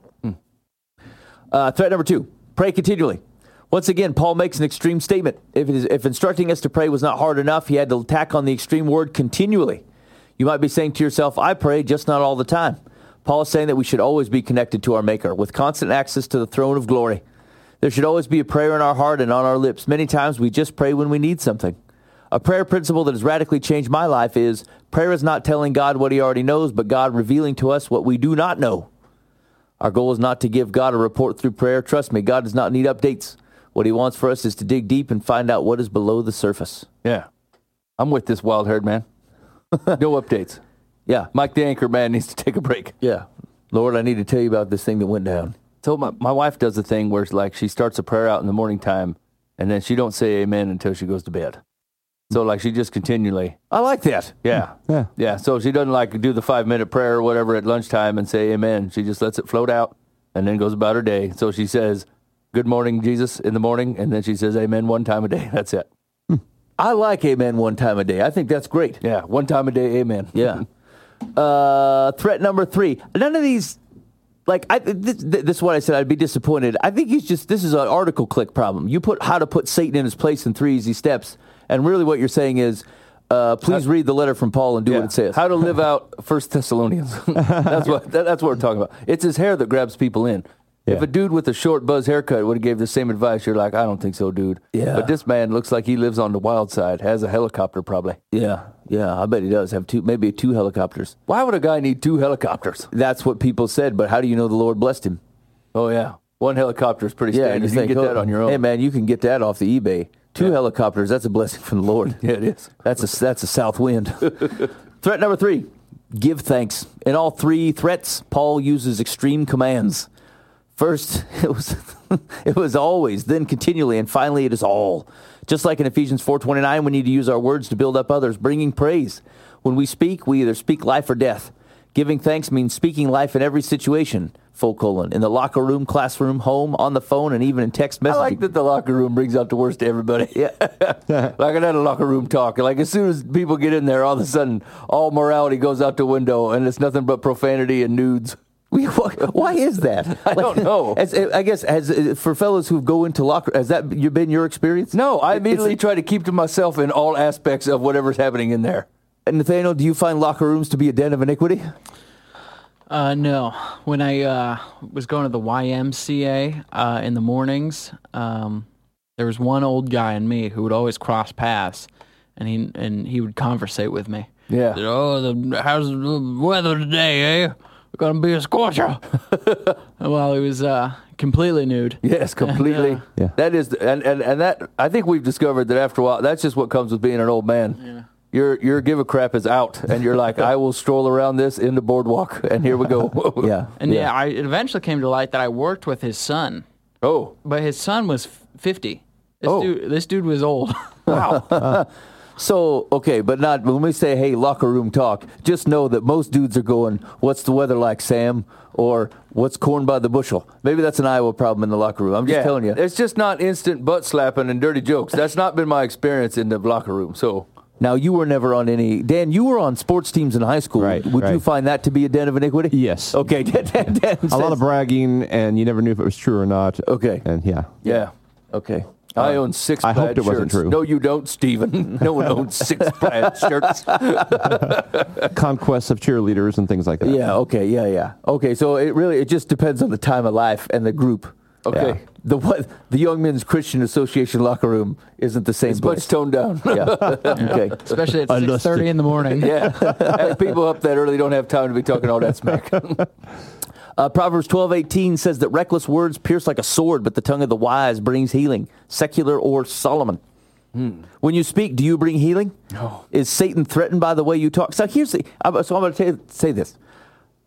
Uh, threat number two: pray continually. Once again, Paul makes an extreme statement. If, if instructing us to pray was not hard enough, he had to tack on the extreme word continually. You might be saying to yourself, I pray, just not all the time. Paul is saying that we should always be connected to our Maker with constant access to the throne of glory. There should always be a prayer in our heart and on our lips. Many times we just pray when we need something. A prayer principle that has radically changed my life is prayer is not telling God what he already knows, but God revealing to us what we do not know. Our goal is not to give God a report through prayer. Trust me, God does not need updates. What he wants for us is to dig deep and find out what is below the surface. Yeah. I'm with this wild haired man. no updates. Yeah. Mike the anchor man needs to take a break. Yeah. Lord, I need to tell you about this thing that went down. So my, my wife does the thing where it's like she starts a prayer out in the morning time and then she don't say amen until she goes to bed. So like she just continually I like that. Yeah. Yeah. Yeah. So she doesn't like do the five minute prayer or whatever at lunchtime and say amen. She just lets it float out and then goes about her day. So she says, Good morning, Jesus, in the morning, and then she says amen one time a day. That's it. I like amen one time a day. I think that's great. Yeah. One time a day, amen. Yeah. uh, threat number three. None of these, like, I, this, this is what I said. I'd be disappointed. I think he's just, this is an article click problem. You put how to put Satan in his place in three easy steps. And really what you're saying is, uh, please read the letter from Paul and do Yeah. what it says. How to live out First Thessalonians. that's what that, that's what we're talking about. It's his hair that grabs people in. If a dude with a short buzz haircut would have gave the same advice, you're like, I don't think so, dude. Yeah. But this man looks like he lives on the wild side, has a helicopter probably. yeah. Yeah. I bet he does have two, maybe two helicopters. Why would a guy need two helicopters? That's what people said, but how do you know the Lord blessed him? Oh yeah, one helicopter is pretty Yeah, standard. and You, can get that on your own. Hey, man, you can get that off the eBay. Two Yeah. helicopters, that's a blessing from the Lord. Yeah, it is. That's a that's a south wind. Threat number three: give thanks. In all three threats, Paul uses extreme commands. First, it was it was always, then continually, and finally, it is all. Just like in Ephesians four twenty nine, we need to use our words to build up others, bringing praise. When we speak, we either speak life or death. Giving thanks means speaking life in every situation. Full colon in the locker room, classroom, home, on the phone, and even in text messages. I like that the locker room brings out the worst to everybody. Yeah. like a locker room talk. Like as soon as people get in there, all of a sudden, all morality goes out the window and it's nothing but profanity and nudes. We- why, is that? I don't know. As, I guess as uh, for fellows who go into locker, has that been your experience? No, I It- it's- immediately try to keep to myself in all aspects of whatever's happening in there. And Nathaniel, do you find locker rooms to be a den of iniquity? Uh, no. When I uh, was going to the YMCA uh, in the mornings, um, there was one old guy and me who would always cross paths, and he and he would conversate with me. Yeah. Oh, the, how's the weather today, eh? We're gonna be a scorcher. well, he was uh, completely nude. Yes, completely. Yeah. That is, and, and, and that, I think we've discovered that after a while, that's just what comes with being an old man. Your, your give a crap is out, and you're like, I will stroll around this in the boardwalk, and here we go. Yeah. And yeah, I, it eventually came to light that I worked with his son, Oh, but his son was 50. This, Oh. dude, this dude was old. Wow. So okay, but not when we say hey locker room talk. Just know that most dudes are going, "What's the weather like, Sam?" or "What's corn by the bushel?" Maybe that's an Iowa problem in the locker room. I'm just yeah. telling you. It's just not instant butt slapping and dirty jokes. That's not been my experience in the locker room. So, Now you were never on any. Dan, you were on sports teams in high school. Right, Would you find that to be a den of iniquity? Yes. Okay. Dan, Dan, Dan A lot of bragging, and you never knew if it was true or not. Okay. And yeah. yeah. Okay. I uh, own six I hoped it wasn't true. No, you don't, Stephen. No one owns six plaid shirts. Conquests of cheerleaders and things like that. Yeah. Okay. Yeah. Yeah. Okay. So it really it just depends on the time of life and the group. Okay. Yeah. The what the Young Men's Christian Association locker room isn't the same It's place. much toned down. yeah. okay. Especially at 6:30 in the morning. yeah. And people up that early don't have time to be talking all that smack. Uh, Proverbs twelve eighteen says that reckless words pierce like a sword, but the tongue of the wise brings healing. Secular or Solomon. When you speak, do you bring healing? No. Is Satan threatened by the way you talk? So here's the. I'm- So I'm going to say this.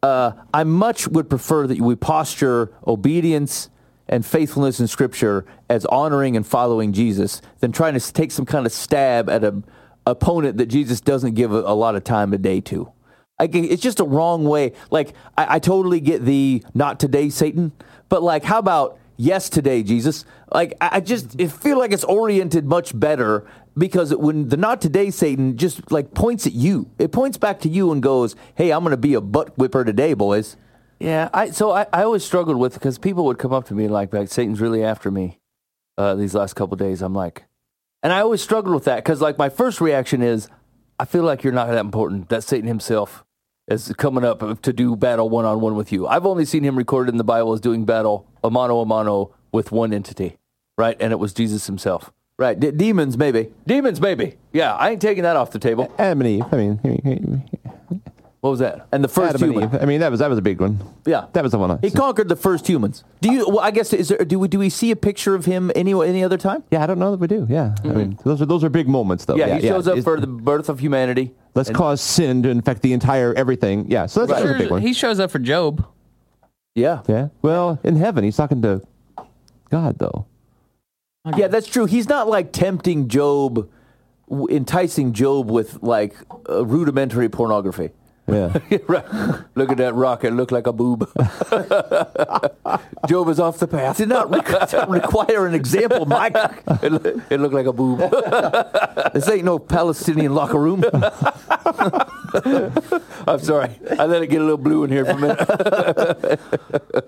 Uh, I much would prefer that we posture obedience and faithfulness in Scripture as honoring and following Jesus than trying to take some kind of stab at a opponent that Jesus doesn't give a, a lot of time a day to. It's just a wrong way. Like I, I totally get the not today, Satan, but like how about yes today, Jesus? Like I, I just it feel like it's oriented much better because when the not today Satan just like points at you, it points back to you and goes, "Hey, I'm going to be a butt whipper today, boys." Yeah, I so I, I always struggled with because people would come up to me like, like Satan's really after me uh, these last couple of days. I'm like, and I always struggled with that because like my first reaction is, I feel like you're not that important. That Satan himself is coming up to do battle one on one with you. I've only seen him recorded in the Bible as doing battle a mano a mano with one entity, right? And it was Jesus himself. Right, D- demons maybe. Demons, maybe. Yeah, I ain't taking that off the table. Adam and Eve. I mean, What was that? And the first Adam and human. Eve. I mean, that was that was a big one. Yeah, That was the one. I, He conquered the first humans. Do you? Well, I guess is there? Do we? Do we see a picture of him any any other time? yeah, I don't know that we do. Yeah, I mean, those are those are big moments, though. Yeah, he shows up It's- for the birth of humanity. Let's cause sin to infect the entire everything. Yeah, so that's, that's a big one. He shows up for Job. Yeah, yeah. Well, in heaven, he's talking to God, though. yeah, that's true. He's not like tempting Job, w- enticing Job with like uh, rudimentary pornography. Yeah. Right. Look at that rocket. Look like a boob. Job is off the path. Did not re- require an example, Mike. It, loo- it looked like a boob. This ain't no Palestinian locker room. I'm sorry. I let it get a little blue in here for a minute.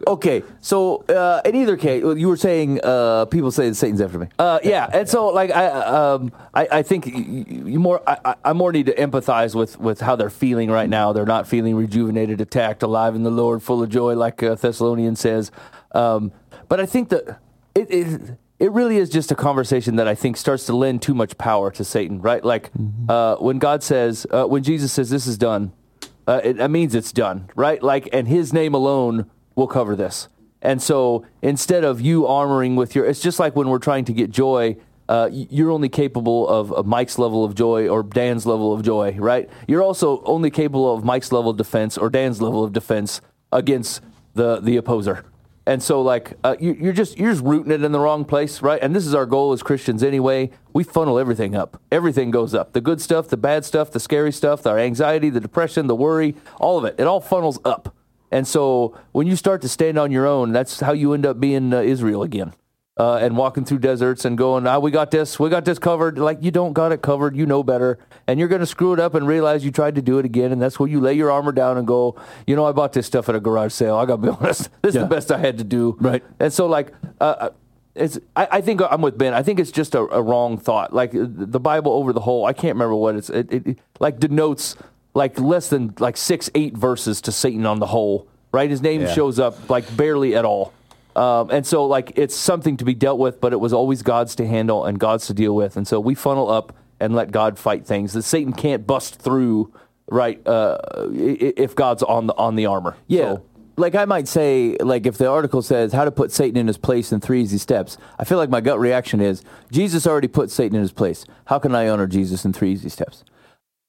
okay, so uh, in either case, you were saying uh, people say Satan's after me. Uh, yeah, and so like I, um, I, I think you, more, I, I- I more need to empathize with with how they're feeling right now. They're not feeling rejuvenated, attacked, alive in the Lord, full of joy, like uh, Thessalonians says. Um, but I think that it, it it really is just a conversation that I think starts to lend too much power to Satan, right? Like uh, when God says, uh, when Jesus says, "This is done," uh, it, that means it's done, right? Like, and His name alone will cover this. And so instead of you armoring with your, it's just like when we're trying to get joy, uh, you're only capable of, of Mike's level of joy or Dan's level of joy, right? You're also only capable of Mike's level of defense or Dan's level of defense against the the opposer. And so, like, uh, you, you're just you're just rooting it in the wrong place, right? And this is our goal as Christians anyway. We funnel everything up. Everything goes up. The good stuff, the bad stuff, the scary stuff, our anxiety, the depression, the worry, all of it. It all funnels up. And so, when you start to stand on your own, that's how you end up being uh, Israel again. Uh, and walking through deserts and going, ah, we got this, we got this covered. Like you don't got it covered, you know better, and you're going to screw it up and realize you tried to do it again. And that's where you lay your armor down and go, you know, I bought this stuff at a garage sale. I got to be honest, this is the best I had to do. Right. And so, like, uh, it's. I, I think I'm with Ben. I think it's just a, a wrong thought. Like uh, the Bible over the whole. I can't remember what it's. It, it, it like denotes like less than like six, eight verses to Satan on the whole. Right. His name shows up like barely at all. Um, and so, like, it's something to be dealt with, but it was always God's to handle and God's to deal with. And so we funnel up and let God fight things that Satan can't bust through, right? Uh, if God's on the on the armor. Yeah. So- like I might say, like if the article says how to put Satan in his place in three easy steps, I feel like my gut reaction is Jesus already put Satan in his place. How can I honor Jesus in three easy steps?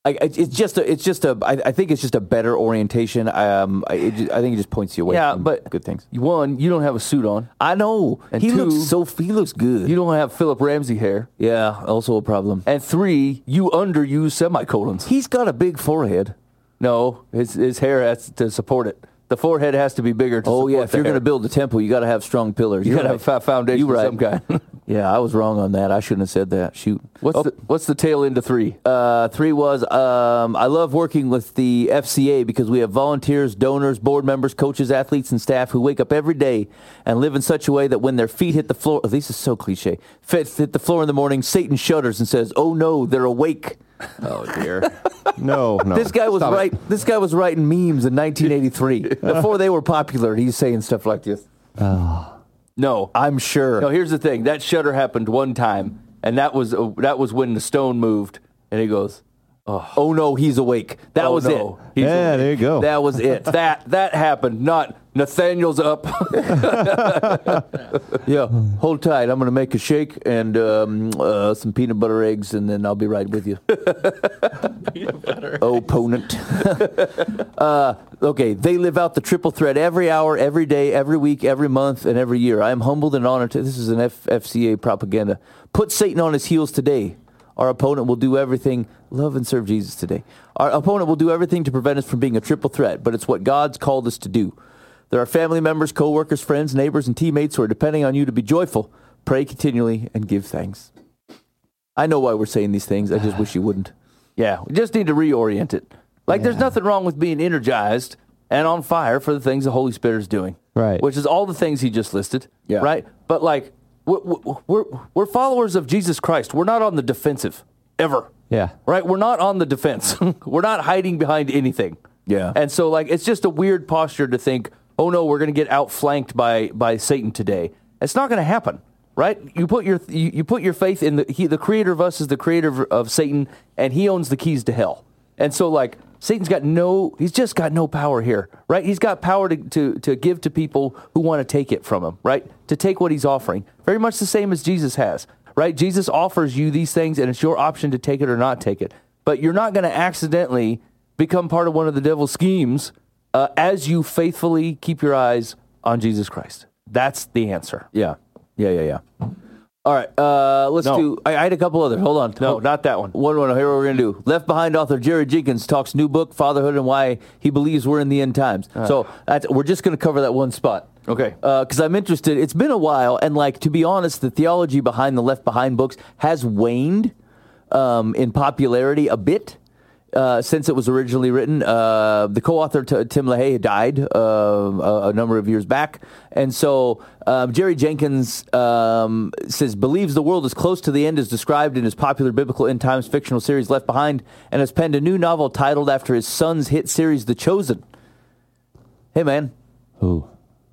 I, it's just a, it's just a, I, I think it's just a better orientation. Um, I, it, ju- I think it just points you away yeah, from but good things. One, you don't have a suit on. I know And he two, looks so he looks good. You don't have Philip Ramsey hair. yeah, also a problem. And three, you underuse semicolons. He's got a big forehead. No, his his hair has to support it. The forehead has to be bigger. To Oh yeah, if you're going to build a temple, you got to have strong pillars. you got to right. have a foundation You of right. some kind. Yeah, I was wrong on that. I shouldn't have said that. Shoot. what's Oh, the what's the tail end of three? Uh, three was um, I love working with the FCA because we have volunteers, donors, board members, coaches, athletes, and staff who wake up every day and live in such a way that when their feet hit the floor, oh, this is so cliche, feet hit the floor in the morning, Satan shudders and says, "Oh no, they're awake." Oh dear. no, no. This guy was Stop it. This guy was writing memes in 1983 before they were popular. He's saying stuff like this. no, I'm sure. no. Here's the thing. That shudder happened one time, and that was uh, that was when the stone moved, and he goes, oh no, he's awake. That "Oh, was no, it. he's Yeah, awake." there you go. That was it. That that happened. Not Nathaniel's up. Yeah, hold tight. I'm going to make a shake and um, uh, some peanut butter eggs, and then I'll be right with you. peanut butter. Opponent. uh, okay, they live out the triple threat every hour, every day, every week, every month, and every year. I am humbled and honored. To, this is an F- FCA propaganda. Put Satan on his heels today. Our opponent will do everything. Love and serve Jesus today. Our opponent will do everything to prevent us from being a triple threat, but it's what God's called us to do. There are family members, coworkers, friends, neighbors, and teammates who are depending on you to be joyful. Pray continually and give thanks. I know why we're saying these things. I just wish you wouldn't. Yeah, we just need to reorient it. Like, there's nothing wrong with being energized and on fire for the things the Holy Spirit is doing. Right. Which is all the things he just listed. Yeah. Right. But like, we're, we're we're followers of Jesus Christ. We're not on the defensive ever. Yeah. Right. We're not on the defense. we're not hiding behind anything. Yeah. And so like, it's just a weird posture to think, oh no, we're going to get outflanked by by Satan today. It's not going to happen. Right? You put your you, put your faith in the he, the creator of us is the creator of, of Satan, and he owns the keys to hell. And so like Satan's got no he's just got no power here, right? He's got power to, to, to give to people who want to take it from him, right? To take what he's offering. Very much the same as Jesus has, right? Jesus offers you these things and it's your option to take it or not take it. But you're not going to accidentally become part of one of the devil's schemes uh, as you faithfully keep your eyes on Jesus Christ. That's the answer. Yeah. Yeah, yeah, yeah. All right, uh, let's No. do. I, I had a couple others. Hold on. No, Hold- not that one. One, one. Here, what we're gonna do. Left Behind author Jerry Jenkins talks new book, Fatherhood, and why he believes we're in the end times. so that's, we're just gonna cover that one spot. Okay. Because I'm interested. It's been a while, and like to be honest, the theology behind the Left Behind books has waned um, in popularity a bit. Uh, since it was originally written, uh, the co-author t- Tim LaHaye died uh, a, a number of years back, and so um, Jerry Jenkins um, says believes the world is close to the end, as described in his popular biblical end times fictional series Left Behind, and has penned a new novel titled after his son's hit series The Chosen. Hey, man, who?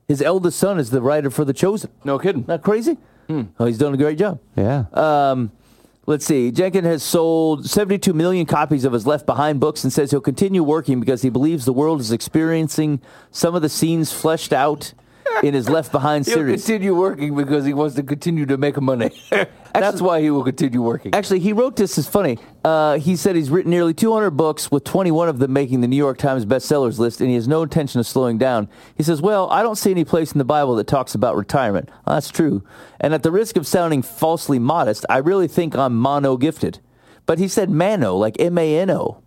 his eldest son is the writer for The Chosen. No kidding. Not crazy? Oh, he's doing a great job. Yeah. Um, let's see. Jenkins has sold 72 million copies of his Left Behind books and says he'll continue working because he believes the world is experiencing some of the scenes fleshed out in his Left Behind He'll series. continue working because he wants to continue to make money. That's why he will continue working. Actually, he wrote this. Is funny. Uh, he said he's written nearly 200 books, with 21 of them making the New York Times bestsellers list, and he has no intention of slowing down. He says, "Well, I don't see any place in the Bible that talks about retirement. Well, that's true. And at the risk of sounding falsely modest, I really think I'm mono gifted." But he said mano, like M-A-N-O.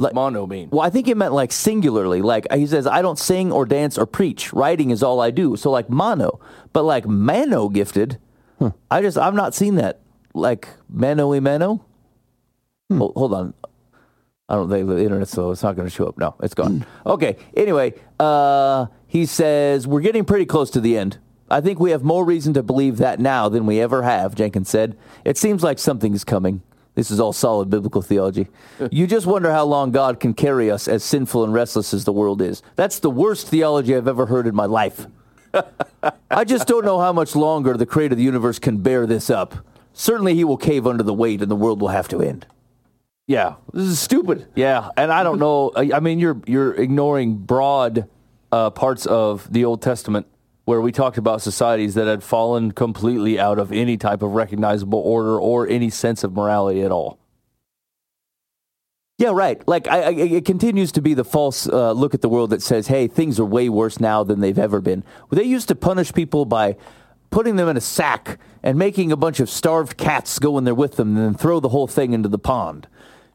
What's mono mean? Well, I think it meant like singularly. Like he says, I don't sing or dance or preach. Writing is all I do. So like mono, but like mano gifted. I just I've not seen that. Like mano y mano. Hold, hold on. I don't think the internet, so it's not going to show up. No, it's gone. okay. Anyway, uh, he says we're getting pretty close to the end. I think we have more reason to believe that now than we ever have. Jenkins said. It seems like something's coming. This is all solid biblical theology. you just wonder how long God can carry us as sinful and restless as the world is. That's the worst theology I've ever heard in my life. I just don't know how much longer the creator of the universe can bear this up. Certainly, he will cave under the weight and the world will have to end. Yeah, this is stupid. Yeah, and I don't know. I mean, you're you're ignoring broad uh, parts of the Old Testament where we talked about societies that had fallen completely out of any type of recognizable order or any sense of morality at all. Yeah, right. Like I, I, it continues to be the false uh, look at the world that says, "Hey, things are way worse now than they've ever been." Well, they used to punish people by putting them in a sack and making a bunch of starved cats go in there with them, and then throw the whole thing into the pond.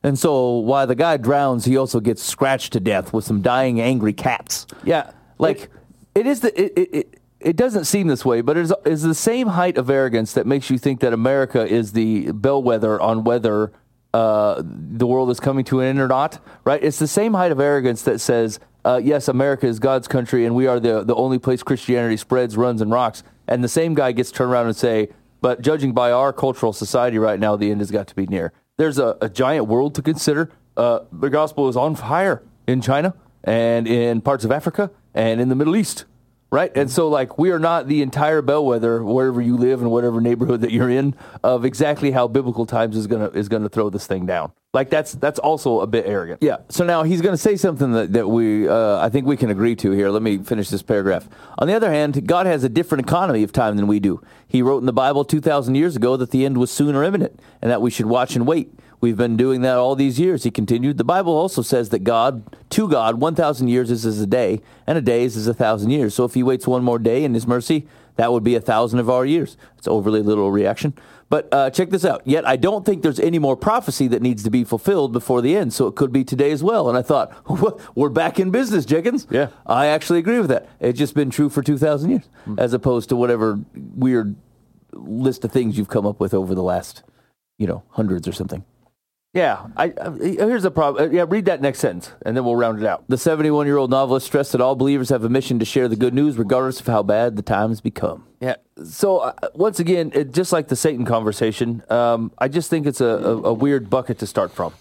And so, while the guy drowns, he also gets scratched to death with some dying, angry cats. Yeah, Like, it is the it, it, it, it doesn't seem this way, but it is, the same height of arrogance that makes you think that America is the bellwether on whether uh, the world is coming to an end or not. Right? It's the same height of arrogance that says, uh, "Yes, America is God's country, and we are the the only place Christianity spreads, runs, and rocks." And the same guy gets turned around and say, "But judging by our cultural society right now, the end has got to be near." There's a, a giant world to consider. Uh, the gospel is on fire in China and in parts of Africa and in the Middle East, right? And so, like, we are not the entire bellwether wherever you live and whatever neighborhood that you're in of exactly how biblical times is gonna is gonna throw this thing down. Like that's that's also a bit arrogant. Yeah. So now he's to say something that, that we, uh, I think we can agree to here. Let me finish this paragraph. On the other hand, God has a different economy of time than we do. He wrote in the Bible 2,000 years ago that the end was soon or imminent and that we should watch and wait. We've been doing that all these years. He continued. The Bible also says that God, to God, 1,000 years is as a day, and a day is as a thousand years. So if he waits one more day in his mercy, that would be a thousand of our years. It's overly little reaction. But uh, check this out. Yet I don't think there's any more prophecy that needs to be fulfilled before the end. So it could be today as well. And I thought, we're back in business, Jenkins. Yeah. I actually agree with that. It's just been true for 2,000 years, as opposed to whatever weird list of things you've come up with over the last, you know, hundreds or something. Yeah. I, I here's the problem. Yeah, read that next sentence, and then we'll round it out. The 71 year old novelist stressed that all believers have a mission to share the good news, regardless of how bad the times become. Yeah. So uh, once again, it, just like the Satan conversation, um, I just think it's a, a, a weird bucket to start from,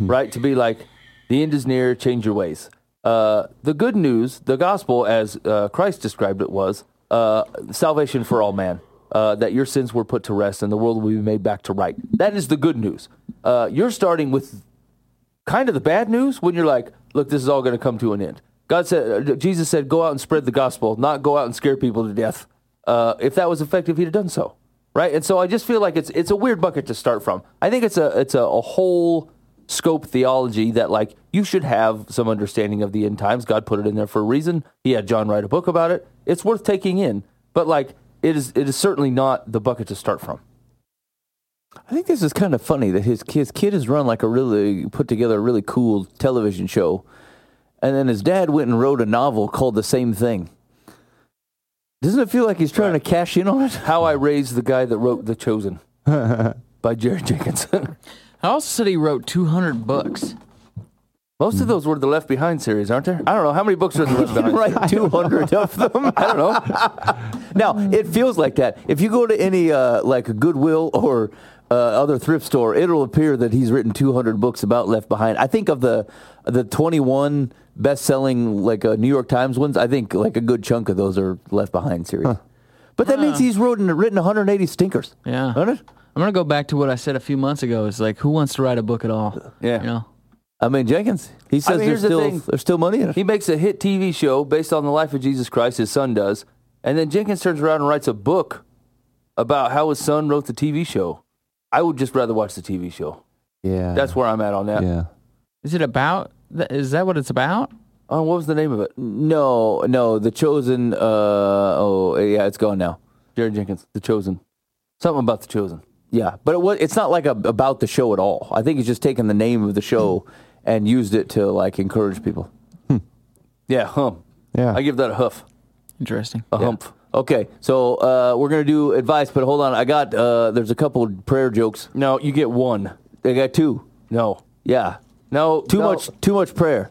right? To be like, the end is near, change your ways. Uh, the good news, the gospel, as uh, Christ described it, was uh, salvation for all man. Uh, that your sins were put to rest and the world will be made back to right. That is the good news. Uh, you're starting with kind of the bad news when you're like, look, this is all going to come to an end. God said, uh, Jesus said, go out and spread the gospel, not go out and scare people to death. Uh, if that was effective, he'd have done so, right? And so I just feel like it's it's a weird bucket to start from. I think it's a it's a, a whole scope theology that like you should have some understanding of the end times. God put it in there for a reason. He had John write a book about it. It's worth taking in, but like it is it is certainly not the bucket to start from. I think this is kind of funny that his his kid has run like a really put together a really cool television show, and then his dad went and wrote a novel called the same thing. Doesn't it feel like he's trying to cash in on it? How I raised the guy that wrote The Chosen by Jerry Jenkins. I also said he wrote 200 books. Most of those were the Left Behind series, aren't there? I don't know how many books are in the Left Behind. Right, two hundred of them. I don't know. Now it feels like that. If you go to any uh, like a Goodwill or uh, other thrift store, it'll appear that he's written 200 books about Left Behind. I think of the the 21 best-selling like uh, New York Times ones. I think like a good chunk of those are Left Behind series. But that means he's written written 180 stinkers. Yeah. Doesn't it? I'm gonna go back to what I said a few months ago. It's like, who wants to write a book at all? Yeah. You know. I mean Jenkins. He says mean, here's there's the still thing. there's still money in it. He makes a hit TV show based on the life of Jesus Christ, his son does. And then Jenkins turns around and writes a book about how his son wrote the TV show. I would just rather watch the TV show. Yeah. That's where I'm at on that. Yeah. Is it about? th- Is that what it's about? Oh, what was the name of it? No, no, the chosen. Uh, oh, yeah, it's gone now. Jerry Jenkins, The Chosen. Something about The Chosen. Yeah, but it was, it's not like a, about the show at all. I think he's just taken the name of the show and used it to like encourage people. Yeah, hum. Yeah. I give that a hoof, Interesting. a hump. Okay, so uh, we're gonna do advice, but hold on, I got uh, there's a couple prayer jokes. No, you get one. I got two. No. Yeah, No. too no. much, too much prayer.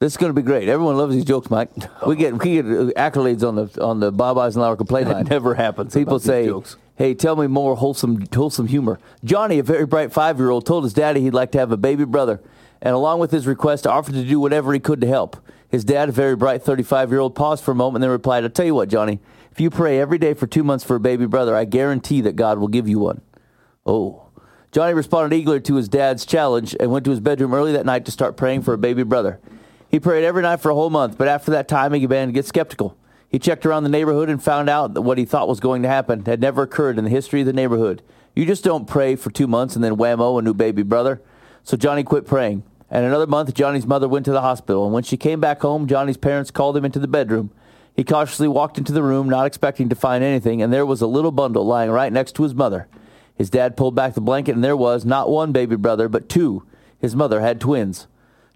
This is gonna be great. Everyone loves these jokes, Mike. We get we get accolades on the on the Bob Eisenhower complaint line. It never happens. People say, jokes. "Hey, tell me more wholesome wholesome humor." Johnny, a very bright five year old, told his daddy he'd like to have a baby brother, and along with his request, offered to do whatever he could to help. His dad, a very bright thirty five year old, paused for a moment and then replied, "I'll tell you what, Johnny. If you pray every day for two months for a baby brother, I guarantee that God will give you one." Oh. Johnny responded eagerly to his dad's challenge and went to his bedroom early that night to start praying for a baby brother. He prayed every night for a whole month, but after that time, he began to get skeptical. He checked around the neighborhood and found out that what he thought was going to happen had never occurred in the history of the neighborhood. You just don't pray for two months and then whammo, a new baby brother. So Johnny quit praying. And another month, Johnny's mother went to the hospital. And when she came back home, Johnny's parents called him into the bedroom. He cautiously walked into the room, not expecting to find anything, and there was a little bundle lying right next to his mother. His dad pulled back the blanket, and there was not one baby brother, but two. His mother had twins.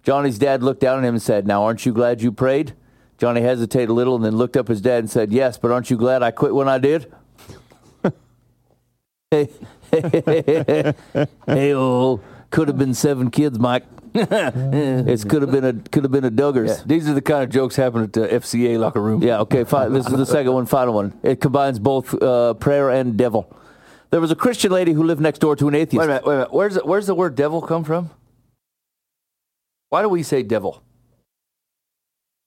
Johnny's dad looked down at him and said, Now, aren't you glad you prayed? Johnny hesitated a little and then looked up at his dad and said, Yes, but aren't you glad I quit when I did? hey, oh, could have been seven kids, Mike. it could have been a could have been a Duggars. Yeah, these are the kind of jokes happen at the FCA locker room. Yeah, okay, fine. This is the second one, final one. It combines both uh, prayer and devil. There was a Christian lady who lived next door to an atheist. Wait a minute. Wait a minute. Where's the, where's the word devil come from? Why do we say devil?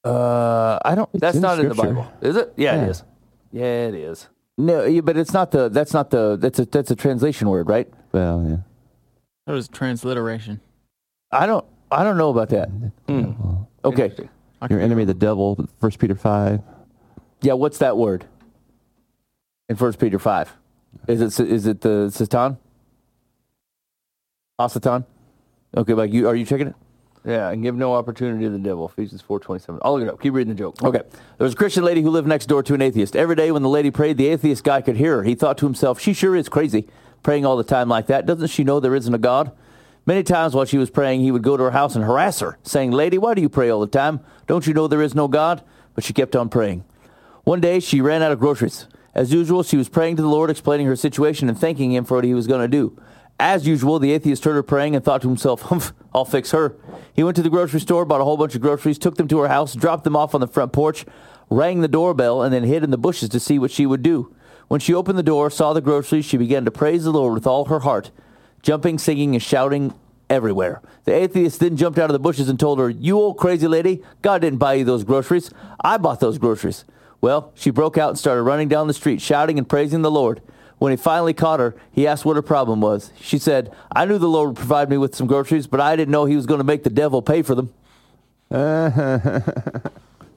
Uh, I don't. That's in not in the Bible, is it? Yeah, Yeah. it is. Yeah, it is. No, yeah, but it's not the. That's not the. That's a that's a translation word, right? Well, yeah. That was transliteration. I don't. I don't know about that. Hmm. Okay. Your enemy, the devil. First Peter five. Yeah. What's that word? In First Peter five, is it is it the satan? Hasatan? Okay, like you are you checking it? Yeah, and give no opportunity to the devil. Ephesians four twenty seven. I'll look it up. Keep reading the joke. Okay. There was a Christian lady who lived next door to an atheist. Every day when the lady prayed, the atheist guy could hear her. He thought to himself, she sure is crazy, praying all the time like that. Doesn't she know there isn't a God? Many times while she was praying, he would go to her house and harass her, saying, Lady, why do you pray all the time? Don't you know there is no God? But she kept on praying. One day, she ran out of groceries. As usual, she was praying to the Lord, explaining her situation and thanking him for what he was going to do. As usual, the atheist heard her praying and thought to himself, humph, I'll fix her. He went to the grocery store, bought a whole bunch of groceries, took them to her house, dropped them off on the front porch, rang the doorbell, and then hid in the bushes to see what she would do. When she opened the door, saw the groceries, she began to praise the Lord with all her heart, jumping, singing, and shouting everywhere. The atheist then jumped out of the bushes and told her, You old crazy lady, God didn't buy you those groceries. I bought those groceries. Well, she broke out and started running down the street, shouting and praising the Lord. When he finally caught her, he asked what her problem was. She said, I knew the Lord would provide me with some groceries, but I didn't know he was going to make the devil pay for them.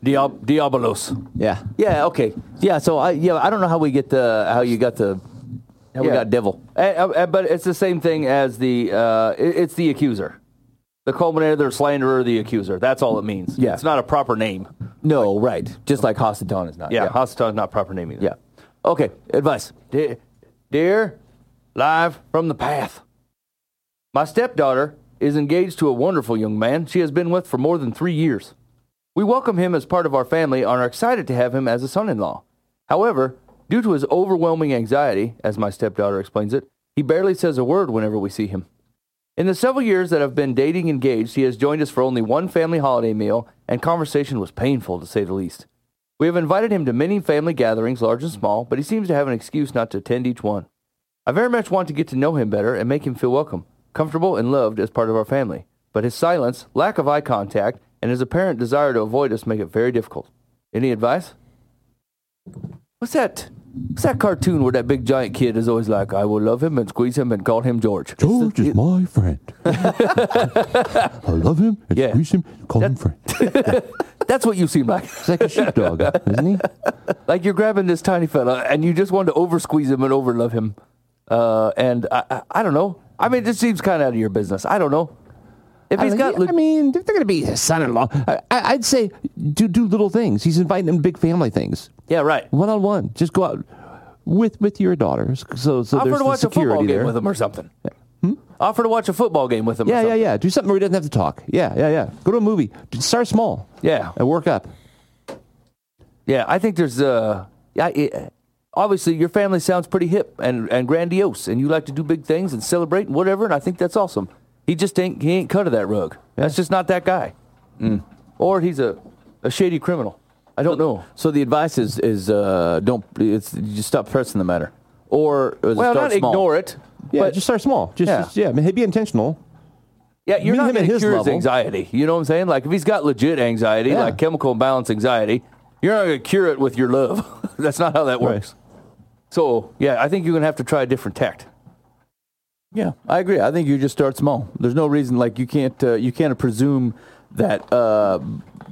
Diab- Diabolos. Yeah. Yeah, okay. Yeah, so I yeah, I don't know how we get the how you got the how we got devil. Uh, uh, but it's the same thing as the. Uh, it- it's the accuser, the calumniator, the slanderer, the accuser. That's all it means. Yeah. it's not a proper name. No, right. Just like Hasatan is not. Yeah, Yeah. Hasatan is not a proper name either. yeah. Okay, advice. De- dear, live from the path. My stepdaughter is engaged to a wonderful young man she has been with for more than three years. We welcome him as part of our family and are excited to have him as a son in law. However, due to his overwhelming anxiety, as my stepdaughter explains it, he barely says a word whenever we see him. In the several years that I've been dating engaged, he has joined us for only one family holiday meal, and conversation was painful to say the least. We have invited him to many family gatherings, large and small, but he seems to have an excuse not to attend each one. I very much want to get to know him better and make him feel welcome, comfortable, and loved as part of our family. But his silence, lack of eye contact, and his apparent desire to avoid us make it very difficult. Any advice? What's that? What's that cartoon where that big giant kid is always like, I will love him and squeeze him and call him George? George is my friend. I love him and Yeah. squeeze him, call him friend. That's what you seem like. He's like a sheepdog, isn't he? like you're grabbing this tiny fella and you just want to over squeeze him and over love him. Uh, and I, I, I don't know. I mean, this seems kind of out of your business. I don't know. If he's I, got, I mean, they're going to be his son-in-law. I, I'd say do do little things. He's inviting them to big family things, yeah, right. one on one. Just go out with with your daughters. So so Offer there's to the watch a football security game there. with him or something. Offer to watch a football game with him. or Yeah, yeah, something. yeah. Do something where he doesn't have to talk. Yeah, yeah, yeah. Go to a movie. Start small. Yeah. and work up. Yeah, I think there's uh, yeah, it, obviously your family sounds pretty hip and, and grandiose, and you like to do big things and celebrate and whatever, and I think that's awesome. He just ain't he ain't cut of that rug. That's just not that guy. Mm. Or he's a, a shady criminal. I don't know. So the advice is is uh, don't it's just stop pressing the matter, or is it Well, start not small? ignore it. Yeah, but just start small. Just Yeah. yeah, yeah. Be intentional. yeah, you're meet not at going to his cure his level. anxiety. You know what I'm saying? Like if he's got legit anxiety, Yeah. like chemical imbalance anxiety, you're not going to cure it with your love. that's not how that Right. works. So yeah, I think you're going to have to try a different tact. Yeah, I agree. I think you just start small. There's no reason like you can't uh, you can't presume that uh,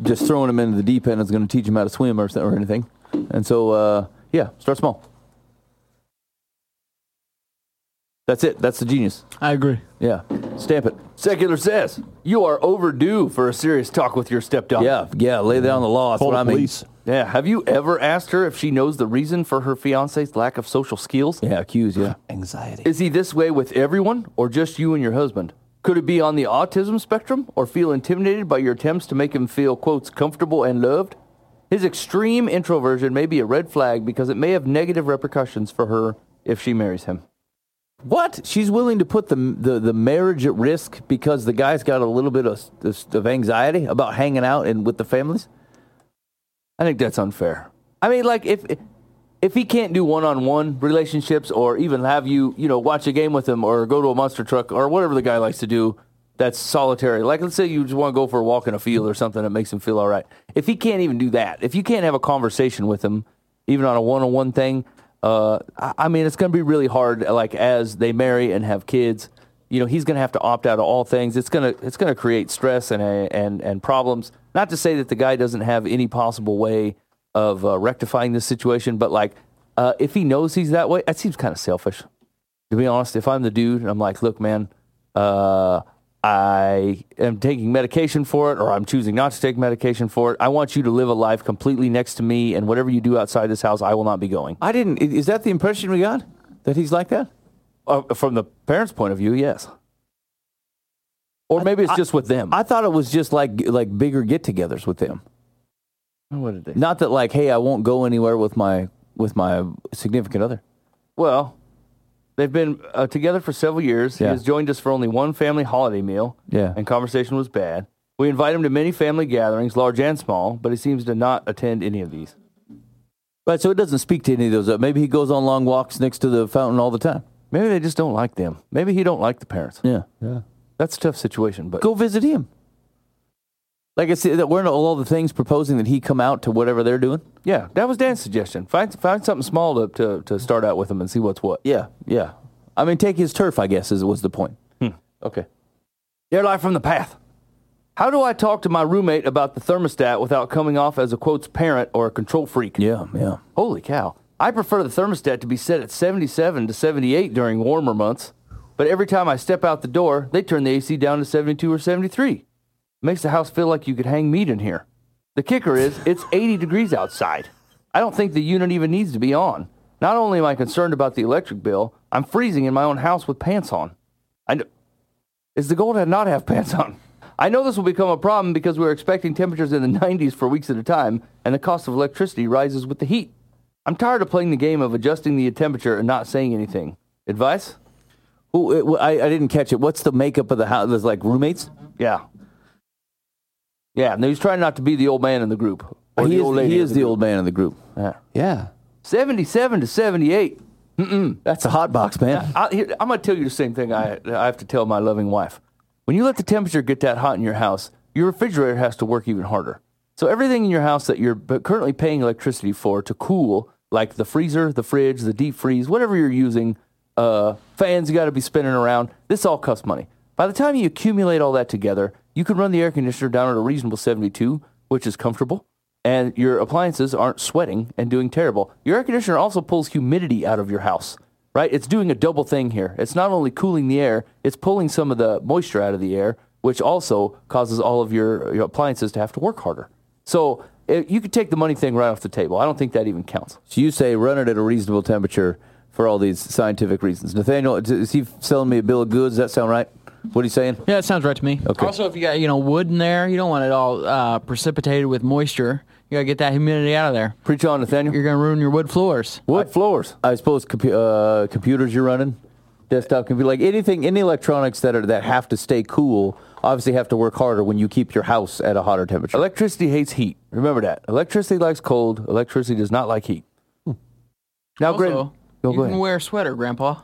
just throwing him into the deep end is going to teach him how to swim or or anything. And so uh, yeah, start small. That's it. That's the genius. I agree. Yeah, stamp it. Secular says you are overdue for a serious talk with your stepdaughter. Yeah, yeah. Lay down the law. That's Call what the I mean. Yeah. Have you ever asked her if she knows the reason for her fiance's lack of social skills? Yeah, accuse. Yeah. Anxiety. Is he this way with everyone or just you and your husband? Could it be on the autism spectrum or feel intimidated by your attempts to make him feel, quotes, comfortable and loved? His extreme introversion may be a red flag because it may have negative repercussions for her if she marries him. What? She's willing to put the, the the marriage at risk because the guy's got a little bit of of anxiety about hanging out and with the families. I think that's unfair. I mean, like if if he can't do one-on-one relationships or even have you, you know, watch a game with him or go to a monster truck or whatever the guy likes to do, that's solitary. Like let's say you just want to go for a walk in a field or something that makes him feel all right. If he can't even do that, if you can't have a conversation with him, even on a one-on-one thing, uh, I, I mean, it's going to be really hard. Like as they marry and have kids, you know he's going to have to opt out of all things. It's going to it's going to create stress and and and problems. Not to say that the guy doesn't have any possible way of uh, rectifying this situation, but like uh, if he knows he's that way, that seems kind of selfish. To be honest, if I'm the dude and I'm like, look, man, uh, I am taking medication for it, or I'm choosing not to take medication for it. I want you to live a life completely next to me, and whatever you do outside this house, I will not be going. I didn't. Is that the impression we got? That he's like that? Uh, from the parents' point of view, yes. Or maybe it's just with them. I thought it was just like like bigger get-togethers with them. what did they? Not that like, hey, I won't go anywhere with my with my significant other. Well, they've been uh, together for several years. He has joined us for only one family holiday meal. Yeah. And conversation was bad. We invite him to many family gatherings, large and small, but he seems to not attend any of these. Right, so it doesn't speak to any of those. Uh, maybe he goes on long walks next to the fountain all the time. Maybe they just don't like them. Maybe he don't like the parents. Yeah, Yeah. That's a tough situation, but go visit him. Like I said, that weren't all the things proposing that he come out to whatever they're doing. yeah, that was Dan's suggestion. Find find something small to, to, to start out with him and see what's what. Yeah, yeah. I mean, take his turf. I guess is was the point. Hmm. Okay. Dear Live from the Path. How do I talk to my roommate about the thermostat without coming off as a quotes parent or a control freak? Yeah, yeah. Holy cow. I prefer the thermostat to be set at 77 to 78 during warmer months, but every time I step out the door, they turn the AC down to 72 or 73. Makes the house feel like you could hang meat in here. The kicker is it's 80 degrees outside. I don't think the unit even needs to be on. Not only am I concerned about the electric bill, I'm freezing in my own house with pants on. I know, is the goal to not have pants on? I know this will become a problem because we're expecting temperatures in the 90s for weeks at a time, and the cost of electricity rises with the heat. I'm tired of playing the game of adjusting the temperature and not saying anything. Advice? Ooh, it- I, I didn't catch it. What's the makeup of the house? There's like roommates. Yeah. Yeah, and he's trying not to be the old man in the group. Or he the is, old lady he in is the group. old man in the group. Yeah. Yeah. 77 to 78. That's a hot box, man. I, I'm going to tell you the same thing I, I have to tell my loving wife. When you let the temperature get that hot in your house, your refrigerator has to work even harder. So everything in your house that you're currently paying electricity for to cool, like the freezer, the fridge, the deep freeze, whatever you're using, uh, fans you got to be spinning around, this all costs money. By the time you accumulate all that together, you can run the air conditioner down at a reasonable 72, which is comfortable, and your appliances aren't sweating and doing terrible. Your air conditioner also pulls humidity out of your house, right? It's doing a double thing here. It's not only cooling the air, it's pulling some of the moisture out of the air, which also causes all of your, your appliances to have to work harder. So you could take the money thing right off the table. I don't think that even counts. So you say run it at a reasonable temperature for all these scientific reasons. Nathaniel, is- is he selling me a bill of goods? Does that sound right? What are you saying? Yeah, it sounds right to me. Okay. Also, if you got you know wood in there, you don't want it all uh, precipitated with moisture. You gotta get that humidity out of there. Preach on, Nathaniel. You're gonna ruin your wood floors. Wood floors. I suppose compu- uh, computers you're running, desktop computer, like anything, any electronics that are that have to stay cool, obviously have to work harder when you keep your house at a hotter temperature. Electricity hates heat. Remember that. Electricity likes cold. Electricity does not like heat. Now, great. Also, Go, you go can ahead. wear a sweater, Grandpa.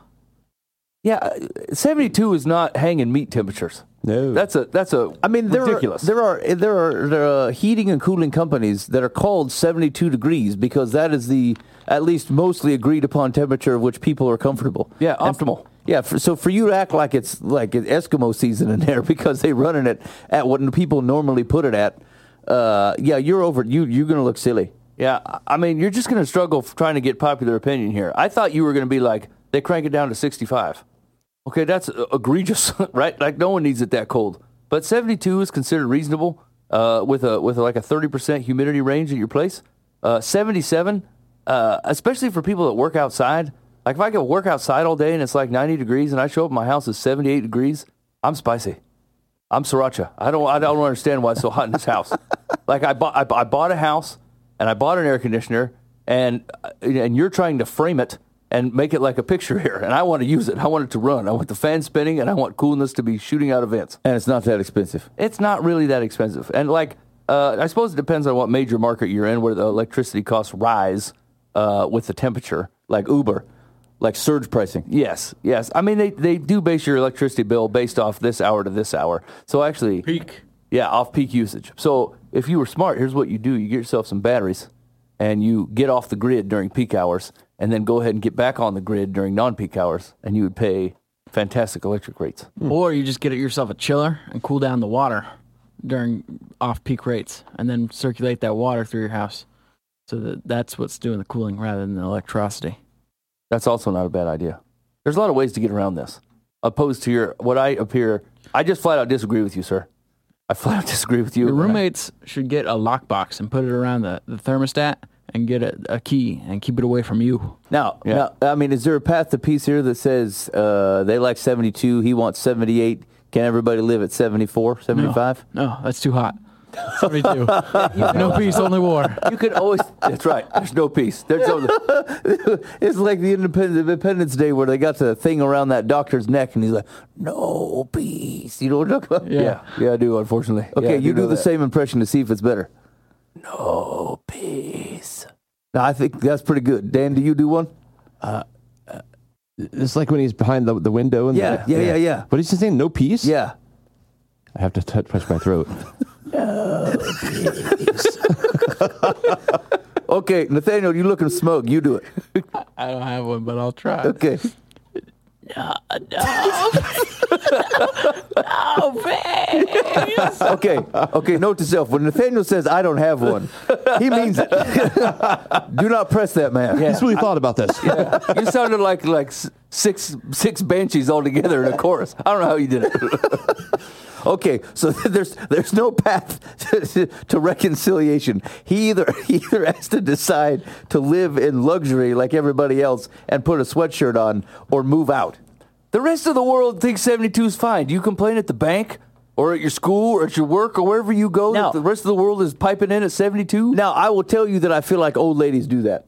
Yeah, uh, 72 is not hanging meat temperatures. No. That's a that's a I mean, there ridiculous. Are, there are there are there are heating and cooling companies that are called 72 degrees because that is the at least mostly agreed upon temperature of which people are comfortable. Yeah, And- optimal. Yeah, for, so for you to act like it's like Eskimo season in there because they're running it at what people normally put it at, uh, yeah, you're over. You you're gonna look silly. Yeah, I- mean, you're just to struggle trying to get popular opinion here. I thought you were to be like, they crank it down to 65. Okay, that's uh, egregious, right? Like no one needs it that cold. But 72 is considered reasonable uh, with a with like a 30% humidity range at your place. Uh, 77, uh, especially for people that work outside. Like if I could work outside all day and it's like 90 degrees and I show up my house is 78 degrees, I'm spicy. I'm sriracha. I don't. I don't understand why it's so hot in this house. like I bought. I, I bought a house and I bought an air conditioner and uh, and you're trying to frame it and make it like a picture here. And I want to use it. I want it to run. I want the fan spinning and I want coolness to be shooting out of vents. And it's not that expensive. It's not really that expensive. And like, uh, I suppose it depends on what major market you're in, where the electricity costs rise uh, with the temperature. Like Uber, like surge pricing. Yes, yes. I mean, they, they do base your electricity bill based off this hour to this hour. So actually, Peak. Yeah, off peak usage. So if you were smart, here's what you do: you get yourself some batteries, and you get off the grid during peak hours, and then go ahead and get back on the grid during non-peak hours, and you would pay fantastic electric rates. Hmm. Or you just get yourself a chiller and cool down the water during off-peak rates, and then circulate that water through your house, so that that's what's doing the cooling rather than the electricity. That's also not a bad idea. There's a lot of ways to get around this. Opposed to your what I appear, I just flat out disagree with you, sir. I flat out disagree with you. Your roommates should get a lockbox and put it around the, the thermostat and get a, a key and keep it away from you. Now, Yeah. now, I mean, is there a path to peace here that says uh, they like 72, he wants 78? Can everybody live at 74, 75? No, that's too hot. 72. no peace, only war. you could always. That's right. There's no peace. There's no. it's like the Independence, Independence Day where they got the thing around that doctor's neck and he's like, no peace. You know what I'm talking about? Yeah. Yeah, yeah, I do. Unfortunately. Okay, Yeah, I you do the that. same impression to see if it's better. No peace. No, I think that's pretty good. Dan, do you do one? Uh, uh, it's like when he's behind the, the window. And Yeah, the, yeah, yeah, yeah. What is he saying? No peace? Yeah. I have to touch, touch my throat. Oh, okay, Nathaniel, you looking smoke. You do it. I don't have one, but I'll try. Okay. No, no, no, please. okay, okay. Note to self: when Nathaniel says "I don't have one," he means it. do not press that man. He's really thought about this. You sounded like like six six banshees all together in a chorus. I don't know how you did it. Okay, so there's there's no path to, to reconciliation. He either he either has to decide to live in luxury like everybody else and put a sweatshirt on, or move out. The rest of the world thinks 72 is fine. Do you complain at the bank or at your school or at your work or wherever you go Now- that the rest of the world is piping in at 72? Now, I will tell you that I feel like old ladies do that.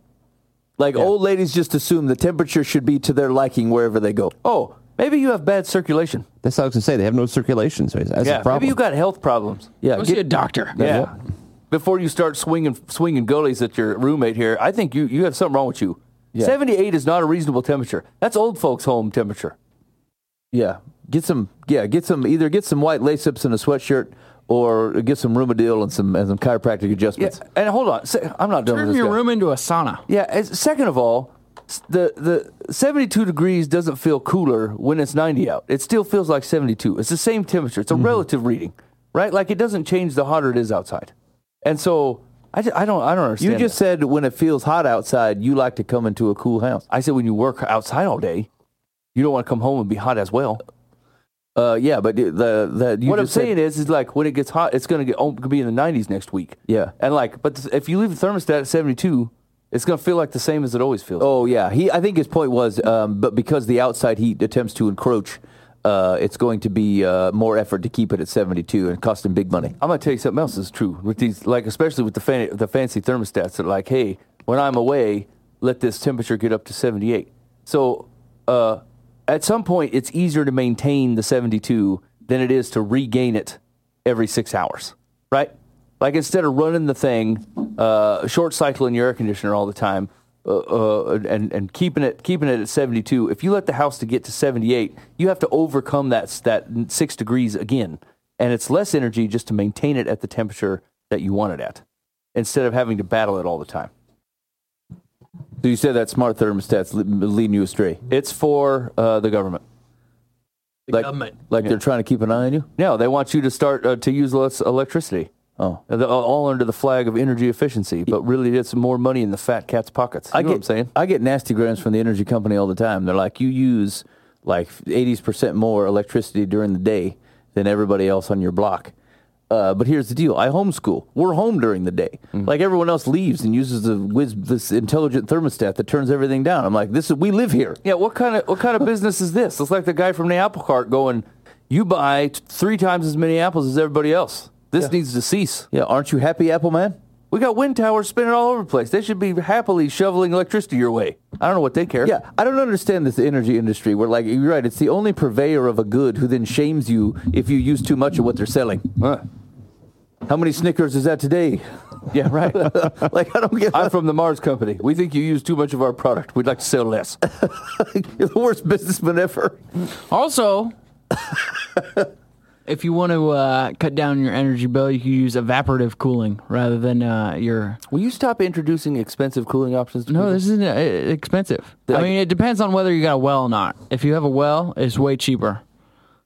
Like old ladies just assume the temperature should be to their liking wherever they go. Oh, maybe you have bad circulation. That's what I was going to say. They have no circulation. So that's yeah, a problem. maybe you got health problems. Yeah, Go get- see a doctor. Yeah. Before you start swinging swinging goalies at your roommate here, I think you, you have something wrong with you. 78 is not a reasonable temperature. That's old folks' home temperature. yeah. Get some, yeah, get some. Either get some white lace ups and a sweatshirt, or get some Rheumadil and some and some chiropractic adjustments. Yeah, adjustments. and hold on. Se- I'm not done with Turn this. your guy. room into a sauna. Yeah. As, second of all, s- the the 72 degrees doesn't feel cooler when it's 90 out. It still feels like 72. It's the same temperature. It's a relative reading, right? Like it doesn't change the hotter it is outside. And so I, ju- I don't I don't understand. You just that. said when it feels hot outside, you like to come into a cool house. I said when you work outside all day, you don't want to come home and be hot as well. Uh, yeah, but the the you what I'm just said- saying is, is like when it gets hot, it's gonna get oh, be in the 90s next week. Yeah. And like, but th- if you leave the thermostat at 72, it's gonna feel like the same as it always feels. Oh yeah, he. I think his point was, um, but because the outside heat attempts to encroach, uh, it's going to be uh, more effort to keep it at 72 and cost him big money. I'm gonna tell you something else is true with these, like especially with the fan, the fancy thermostats that like, hey, when I'm away, let this temperature get up to 78. So, uh, at some point, it's easier to maintain the 72 than it is to regain it every six hours, right? Like instead of running the thing, uh, short cycling your air conditioner all the time, uh, uh, and and keeping it keeping it at 72. If you let the house to get to 78, you have to overcome that that six degrees again, and it's less energy just to maintain it at the temperature that you want it at, instead of having to battle it all the time. So you said that smart thermostats le- leading you astray, It's for uh, the government. like government. like they're trying to keep an eye on you. No, they want you to start uh, to use less electricity. Oh, all under the flag of energy efficiency, but really it's more money in the fat cat's pockets. You I know get what I'm saying? I get nasty grams from the energy company all the time. They're like, you use like 80 percent more electricity during the day than everybody else on your block. Uh, but here's the deal: I homeschool. We're home during the day. Mm-hmm. Like everyone else leaves and uses the whiz, this intelligent thermostat that turns everything down. I'm like, this is we live here. Yeah, what kind of what kind of business is this? It's like the guy from the apple cart going, "You buy t- three times as many apples as everybody else. This needs to cease." Yeah, aren't you happy, Apple Man? We got wind towers spinning all over the place. They should be happily shoveling electricity your way. I don't know what they care. Yeah, I don't understand this energy industry where, like, you're right, it's the only purveyor of a good who then shames you if you use too much of what they're selling. Huh. How many Snickers is that today? yeah, right. like, I don't get. I'm from the Mars Company. We think you use too much of our product. We'd like to sell less. You're the worst businessman ever. Also, if you want to uh, cut down your energy bill, you can use evaporative cooling rather than uh, your. Will you stop introducing expensive cooling options? To No, people? this isn't uh, expensive. I Like- mean, it depends on whether you got a well or not. If you have a well, it's way cheaper.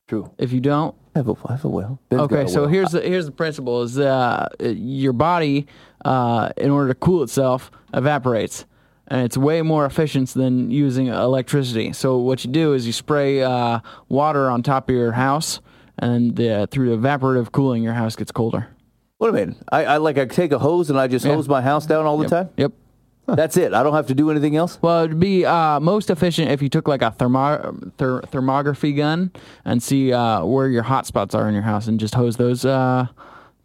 true. If you don't, I have a, I have a well. Ben's okay. a So well. here's the here's the principle: is uh, your body, uh, in order to cool itself, evaporates, and it's way more efficient than using electricity. So what you do is you spray uh, water on top of your house, and the, through evaporative cooling, your house gets colder. What do you mean? I, I like I take a hose and I just Yeah. hose my house down all the Yep. time. Yep. That's it. I don't have to do anything else. Well, it'd be uh, most efficient if you took like a thermo- ther- thermography gun and see uh, where your hot spots are in your house and just hose those uh,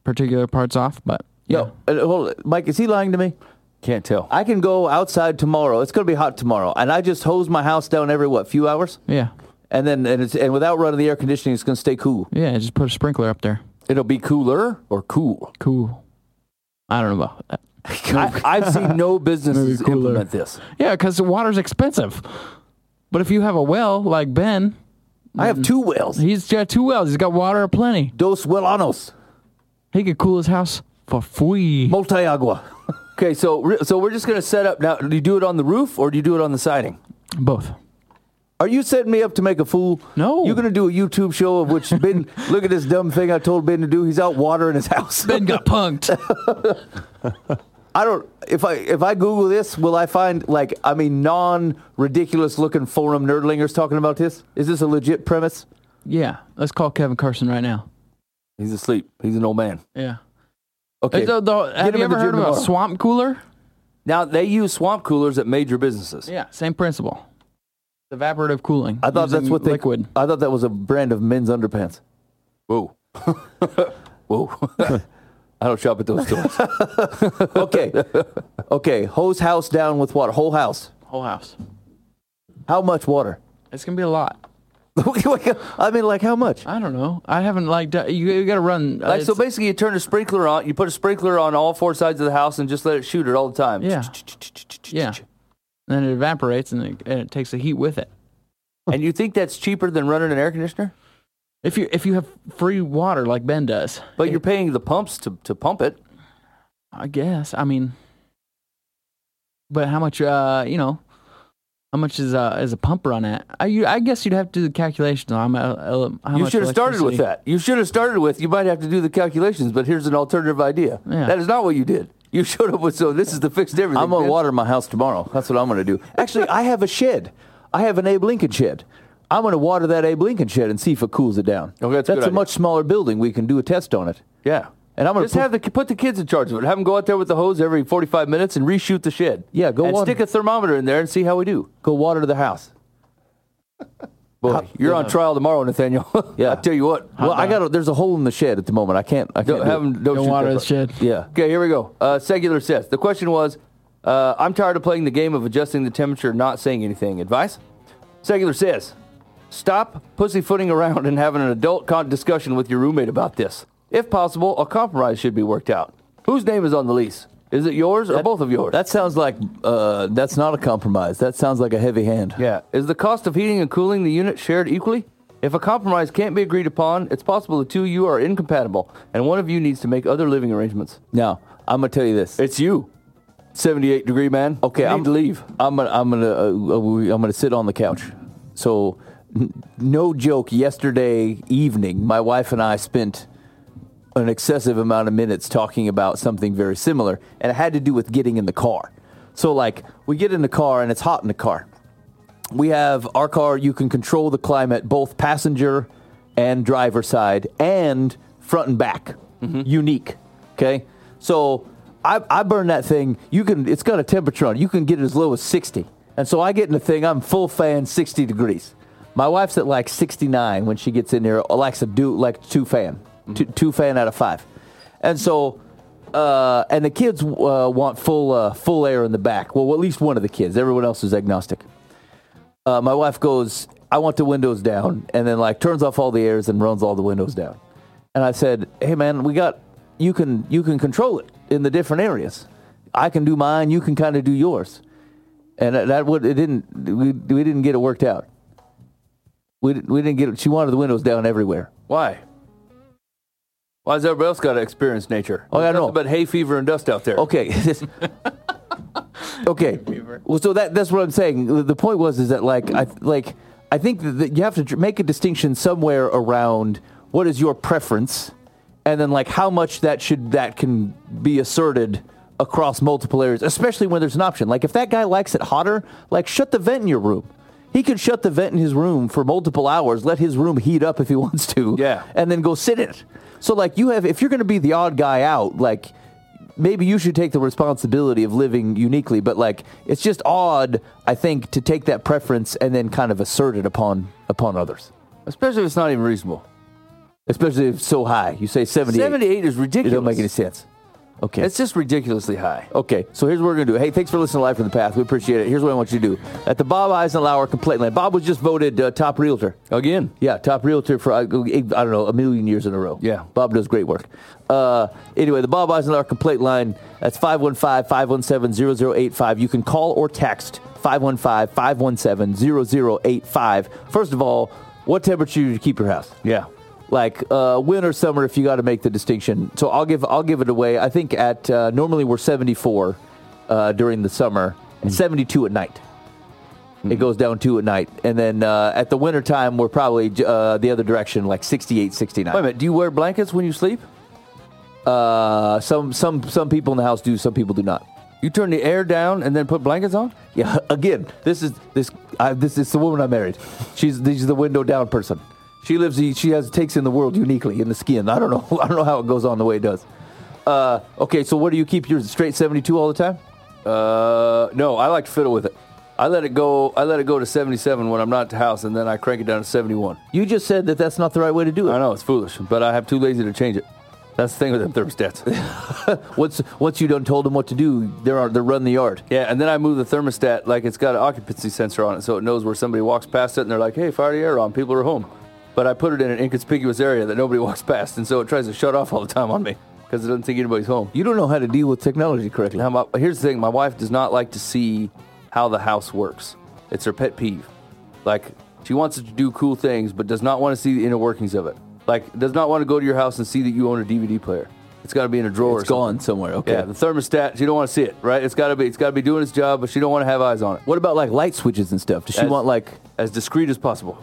particular parts off. But Yo, uh, hold on. Mike, is he lying to me? Can't tell. I can go outside tomorrow. It's going to be hot tomorrow, and I just hose my house down every what few hours, yeah, and then and it's and without running the air conditioning, it's going to stay cool. yeah, just put a sprinkler up there. It'll be cooler or cool. Cool. I don't know about that. I, I've seen no businesses Maybe cooler. implement this. Yeah, because the water's expensive. But if you have a well like Ben, I have two wells. he's got two wells. He's got water aplenty. Dos welanos, He could cool his house for free. multi agua. Okay, so re- so we're just gonna set up now. Do you do it on the roof or do you do it on the siding? Both. Are you setting me up to make a fool? No. You're going to do a YouTube show of which Ben. look at this dumb thing I told Ben to do. He's out watering his house. Ben got punked. I don't. If I if I Google this, will I find like I mean non ridiculous looking forum nerdlingers talking about this? Is this a legit premise? yeah, let's call Kevin Carson right now. He's asleep. He's an old man. Yeah. Okay. The- the- have you ever heard of a swamp cooler? Now they use swamp coolers at major businesses. Yeah, same principle. Evaporative cooling. I thought that's what they. liquid. I thought that was a brand of men's underpants. Whoa, whoa. I don't shop at those stores. Okay. okay. Hose house down with water. Whole house. Whole house. How much water? It's gonna be a lot. I mean, like how much? I don't know. I haven't like d- you. You got to run. uh, like so, basically, you turn a sprinkler on. You put a sprinkler on all four sides of the house and just let it shoot it all the time. Yeah. Yeah. And then it evaporates and it, and it takes the heat with it. And you think that's cheaper than running an air conditioner? If you if you have free water like Ben does, But you're paying the pumps to, to pump it. I guess. I mean, but how much? Uh, you know, how much is uh is a pump run at? I you, I guess you'd have to do the calculations on how, mu- how you should have started with that. You should have started with. You might have to do the calculations, but here's an alternative idea. Yeah. That is not what you did. You showed up with so this is the fixed everything. I'm gonna man. water my house tomorrow. That's what I'm gonna do. Actually, I have a shed. I have an Abe Lincoln shed. I'm gonna water that Abe Lincoln shed and see if it cools it down. Okay, that's a good a much smaller building. We can do a test on it. Yeah. And I'm gonna just put- have the put the kids in charge of it. Have them go out there with the hose every 45 minutes and reshoot the shed. Yeah, go and water. stick a thermometer in there and see how we do. Go water the house. Boy, you're on trial tomorrow, Nathaniel. Yeah. I tell you what. Well, I got. A, there's a hole in the shed at the moment. I can't. I can't. Don't do have it. 'em- don't, Don't shoot water that the shed. Yeah. Okay, here we go. Uh, Segular says the question was, uh, I'm tired of playing the game of adjusting the temperature, not saying anything. Advice? Segular says, stop pussyfooting around and having an adult con- discussion with your roommate about this. If possible, a compromise should be worked out. Whose name is on the lease? Is it yours or both of yours? That sounds like. Uh, that's not a compromise. That sounds like a heavy hand. yeah. Is the cost of heating and cooling the unit shared equally? If a compromise can't be agreed upon, it's possible the two of you are incompatible, and one of you needs to make other living arrangements. Now, I'm gonna tell you this. It's you, 78 degree man. Okay, I'm need to leave. I'm gonna I'm gonna uh, uh, I'm gonna sit on the couch. So, n- no joke. Yesterday evening, my wife and I spent an excessive amount of minutes talking about something very similar, and it had to do with getting in the car. So, like, we get in the car and it's hot in the car. We have our car. You can control the climate, both passenger and driver side, and front and back. Mm-hmm. Unique. Okay, so I, I burn that thing. You can. It's got a temperature on. it. You can get it as low as sixty. And so I get in the thing. I'm full fan, sixty degrees. My wife's at like sixty nine when she gets in there. Likes a do like two fan, two, two fan out of five. And so uh, and the kids uh, want full uh, full air in the back. Well, at least one of the kids. Everyone else is agnostic. Uh, my wife goes, "I want the windows down," and then like turns off all the airs and runs all the windows down. And I said, "Hey, man, we got you can you can control it in the different areas. I can do mine. You can kind of do yours." And that, that would it didn't we, we didn't get it worked out. We, we didn't get it. She wanted the windows down everywhere. Why? Why has everybody else got to experience nature? Oh, I know. nothing But hay fever and dust out there. Okay. okay. Well, so that that's what I'm saying. The- The point was is that like I like I think that- that you have to make a distinction somewhere around what is your preference, and then like how much that should that can be asserted across multiple areas, especially when there's an option. Like if that guy likes it hotter, like shut the vent in your room. He could shut the vent in his room for multiple hours, let his room heat up if he wants to, Yeah. and then go sit in it. So like you have, if you're going to be the odd guy out, like maybe you should take the responsibility of living uniquely, but like it's just odd, I think, to take that preference and then kind of assert it upon upon others, Especially if it's not even reasonable. especially if it's so high. You say 78. 78 is ridiculous. It don't make any sense. Okay. It's just ridiculously high. Okay, so here's what we're gonna do. Hey, thanks for listening to Live from the Path. We appreciate it. Here's what I want you to do. At the Bob Eisenhower Complaint Line, Bob was just voted uh, top realtor. Again. Yeah, top realtor for, I I don't know, a million years in a row. Yeah. Bob does great work. Uh, anyway, the Bob Eisenhower Complaint Line, that's 515 517 0085. You can call or text 515 517 0085. First of all, what temperature do you keep your house? Yeah. Like uh, winter, summer, if you got to make the distinction. So I'll give I'll give it away. I think at uh, normally we're 74 uh, during the summer and 72 at night. It goes down two at night, and then uh, at the winter time we're probably uh, the other direction, like 68, 69. Wait a minute. Do you wear blankets when you sleep? Uh, some some some people in the house do, some people do not. You turn the air down and then put blankets on? Yeah, again, this is this I, this is the woman I married. She's she's the window down person. She lives. She has takes in the world uniquely in the skin. I don't know. I don't know how it goes on the way it does. Uh, okay, so what do you keep yours straight seventy two all the time? Uh, no, I like to fiddle with it. I let it go. I let it go to 77 when I'm not at the house, and then I crank it down to 71. You just said that that's not the right way to do it. I know it's foolish, but I have too lazy to change it. That's the thing with them thermostats. Once once you done told them what to do, they're they're run the yard. yeah, and then I move the thermostat like it's got an occupancy sensor on it, so it knows where somebody walks past it, and they're like, "Hey, fire the air on. People are home." But I put it in an inconspicuous area that nobody walks past, and so it tries to shut off all the time on me because it doesn't think anybody's home. You don't know how to deal with technology correctly. Now, my, here's the thing: my wife does not like to see how the house works. It's her pet peeve. Like she wants it to do cool things, but does not want to see the inner workings of it. Like does not want to go to your house and see that you own a DVD player. It's got to be in a drawer. It's gone somewhere. Okay. Yeah, the thermostat. She don't want to see it. Right? It's got to be. It's got to be doing its job, but she don't want to have eyes on it. What about like light switches and stuff? Does she As- want like As discreet as possible.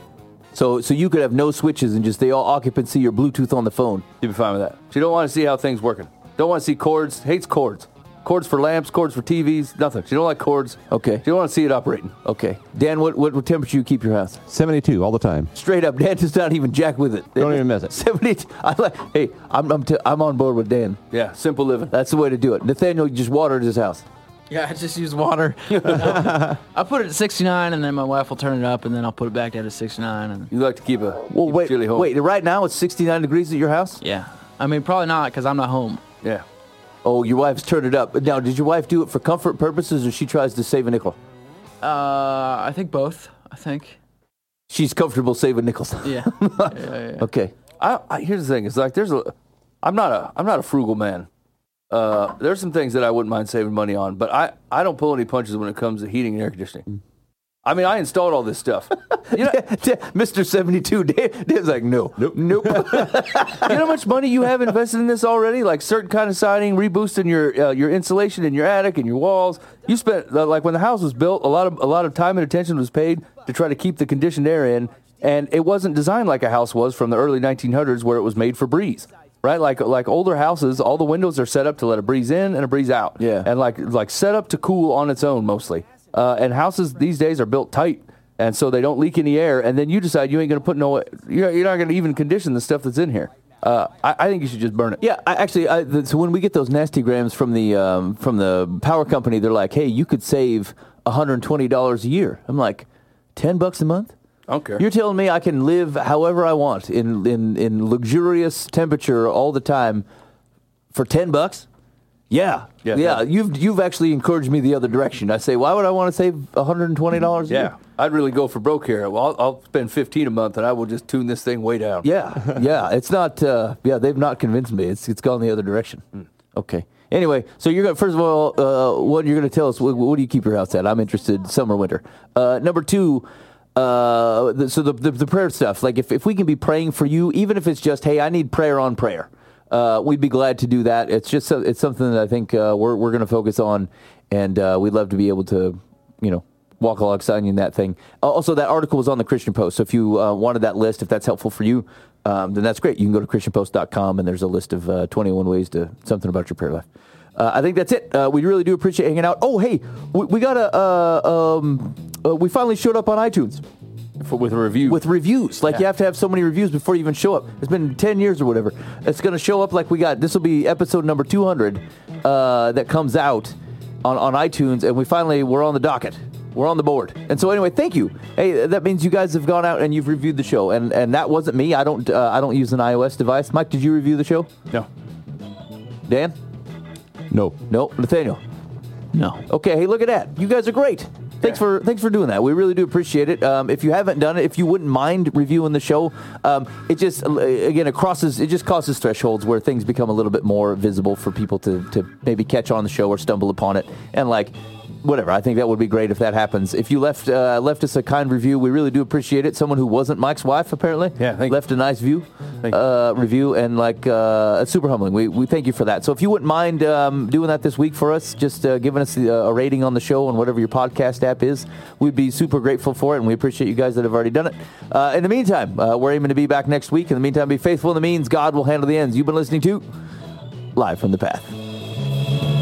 So so you could have no switches and just they all occupancy your Bluetooth on the phone? She'd be fine with that. You don't want to see how things working. Don't want to see cords. Hates cords. Cords for lamps. Cords for TVs. Nothing. She don't like cords. Okay. She don't want to see it operating. Okay, Dan, what what, what temperature you keep your house? 72 all the time. Straight up, Dan does not even jack with it. Don't even mess it. Seventy. I like. Hey, I'm I'm, t- I'm on board with Dan. Yeah. Simple living. That's the way to do it. Nathaniel just watered his house. Yeah, I just use water. I put it at 69, and then my wife will turn it up, and then I'll put it back down to 69. And You like to keep a Well, keep wait, chilly home. wait. Right now it's 69 degrees at your house. yeah, I mean probably not because I'm not home. Yeah. Oh, your wife's turned it up. Now, did your wife do it for comfort purposes, or she tries to save a nickel? Uh, I think both. I think. She's comfortable saving nickels. Yeah. yeah, yeah, yeah. okay. I, I here's the thing. It's like there's a. I'm not a. I'm not a frugal man. Uh, there's some things that I wouldn't mind saving money on, but I, I don't pull any punches when it comes to heating and air conditioning. I mean, I installed all this stuff. You know, Mr. 72, Dave, Dave's like, no. Nope. Nope. you know how much money you have invested in this already? Like certain kind of siding, reboosting your uh, your insulation in your attic and your walls. You spent uh, like when the house was built, a lot of a lot of time and attention was paid to try to keep the conditioned air in, and it wasn't designed like a house was from the early 1900s, where it was made for breeze. Right, like like older houses, all the windows are set up to let a breeze in and a breeze out. Yeah. and like like set up to cool on its own mostly. Uh, and houses these days are built tight, and so they don't leak any air. And then you decide you ain't going to put no, you're, you're not going to even condition the stuff that's in here. Uh, I, I think you should just burn it. Yeah, I, actually, I, the, so when we get those nasty grams from the um, from the power company, they're like, "Hey, you could save one hundred twenty dollars a year." I'm like, 10 bucks a month." I don't care. You're telling me I can live however I want in in, in luxurious temperature all the time for ten bucks? Yeah, Yeah, yeah. You've you've actually encouraged me the other direction. I say, why would I want to save one hundred and twenty dollars? Yeah, I'd really go for broke here. Well, I'll, I'll spend 15 a month, and I will just tune this thing way down. Yeah, yeah. It's not. Uh, yeah, they've not convinced me. It's it's gone the other direction. Okay. Anyway, so you're gonna first of all, uh, what you're gonna tell us? What, what do you keep your house at? I'm interested. Summer, winter. Uh, number two. Uh, the, so the, the the prayer stuff. Like if if we can be praying for you, even if it's just, hey, I need prayer on prayer. uh, we'd be glad to do that. It's just it's something that I think uh, we're we're going to focus on, and uh, we'd love to be able to, you know, walk alongside you in that thing. Uh, Also, that article was on the Christian Post, so if you uh, wanted that list, if that's helpful for you, um, then that's great. You can go to christianpost.com, and there's a list of uh, 21 ways to something about your prayer life. I think that's it. We really do appreciate hanging out. Oh, hey, we, we got a. Um, uh, we finally showed up on iTunes For, with a review. with reviews. Like you have to have so many reviews before you even show up. It's been 10 years or whatever. It's going to show up like we got. This will be episode number 200 uh, that comes out on, on iTunes, and we finally we're on the docket. We're on the board. And so anyway, thank you. Hey, that means you guys have gone out and you've reviewed the show, and and that wasn't me. I don't uh, I don't use an iOS device. Mike, did you review the show? no. Dan? No. No. Nathaniel? No. Okay, hey, look at that. You guys are great. Thanks for thanks for doing that. We really do appreciate it. Um, if you haven't done it, if you wouldn't mind reviewing the show, um, it just uh, again it crosses it just crosses thresholds where things become a little bit more visible for people to to maybe catch on the show or stumble upon it and like whatever. I think that would be great if that happens. If you left uh, left us a kind review, we really do appreciate it. Someone who wasn't Mike's wife apparently, Yeah, thank you. left a nice view uh, review and like uh, it's super humbling. We, we thank you for that. So if you wouldn't mind um, doing that this week for us, just uh, giving us the, uh, a rating on the show on whatever your podcast app is, we'd be super grateful for it, and we appreciate you guys that have already done it. Uh, in the meantime, uh, we're aiming to be back next week. In the meantime, be faithful in the means. God will handle the ends. You've been listening to Live from the Path.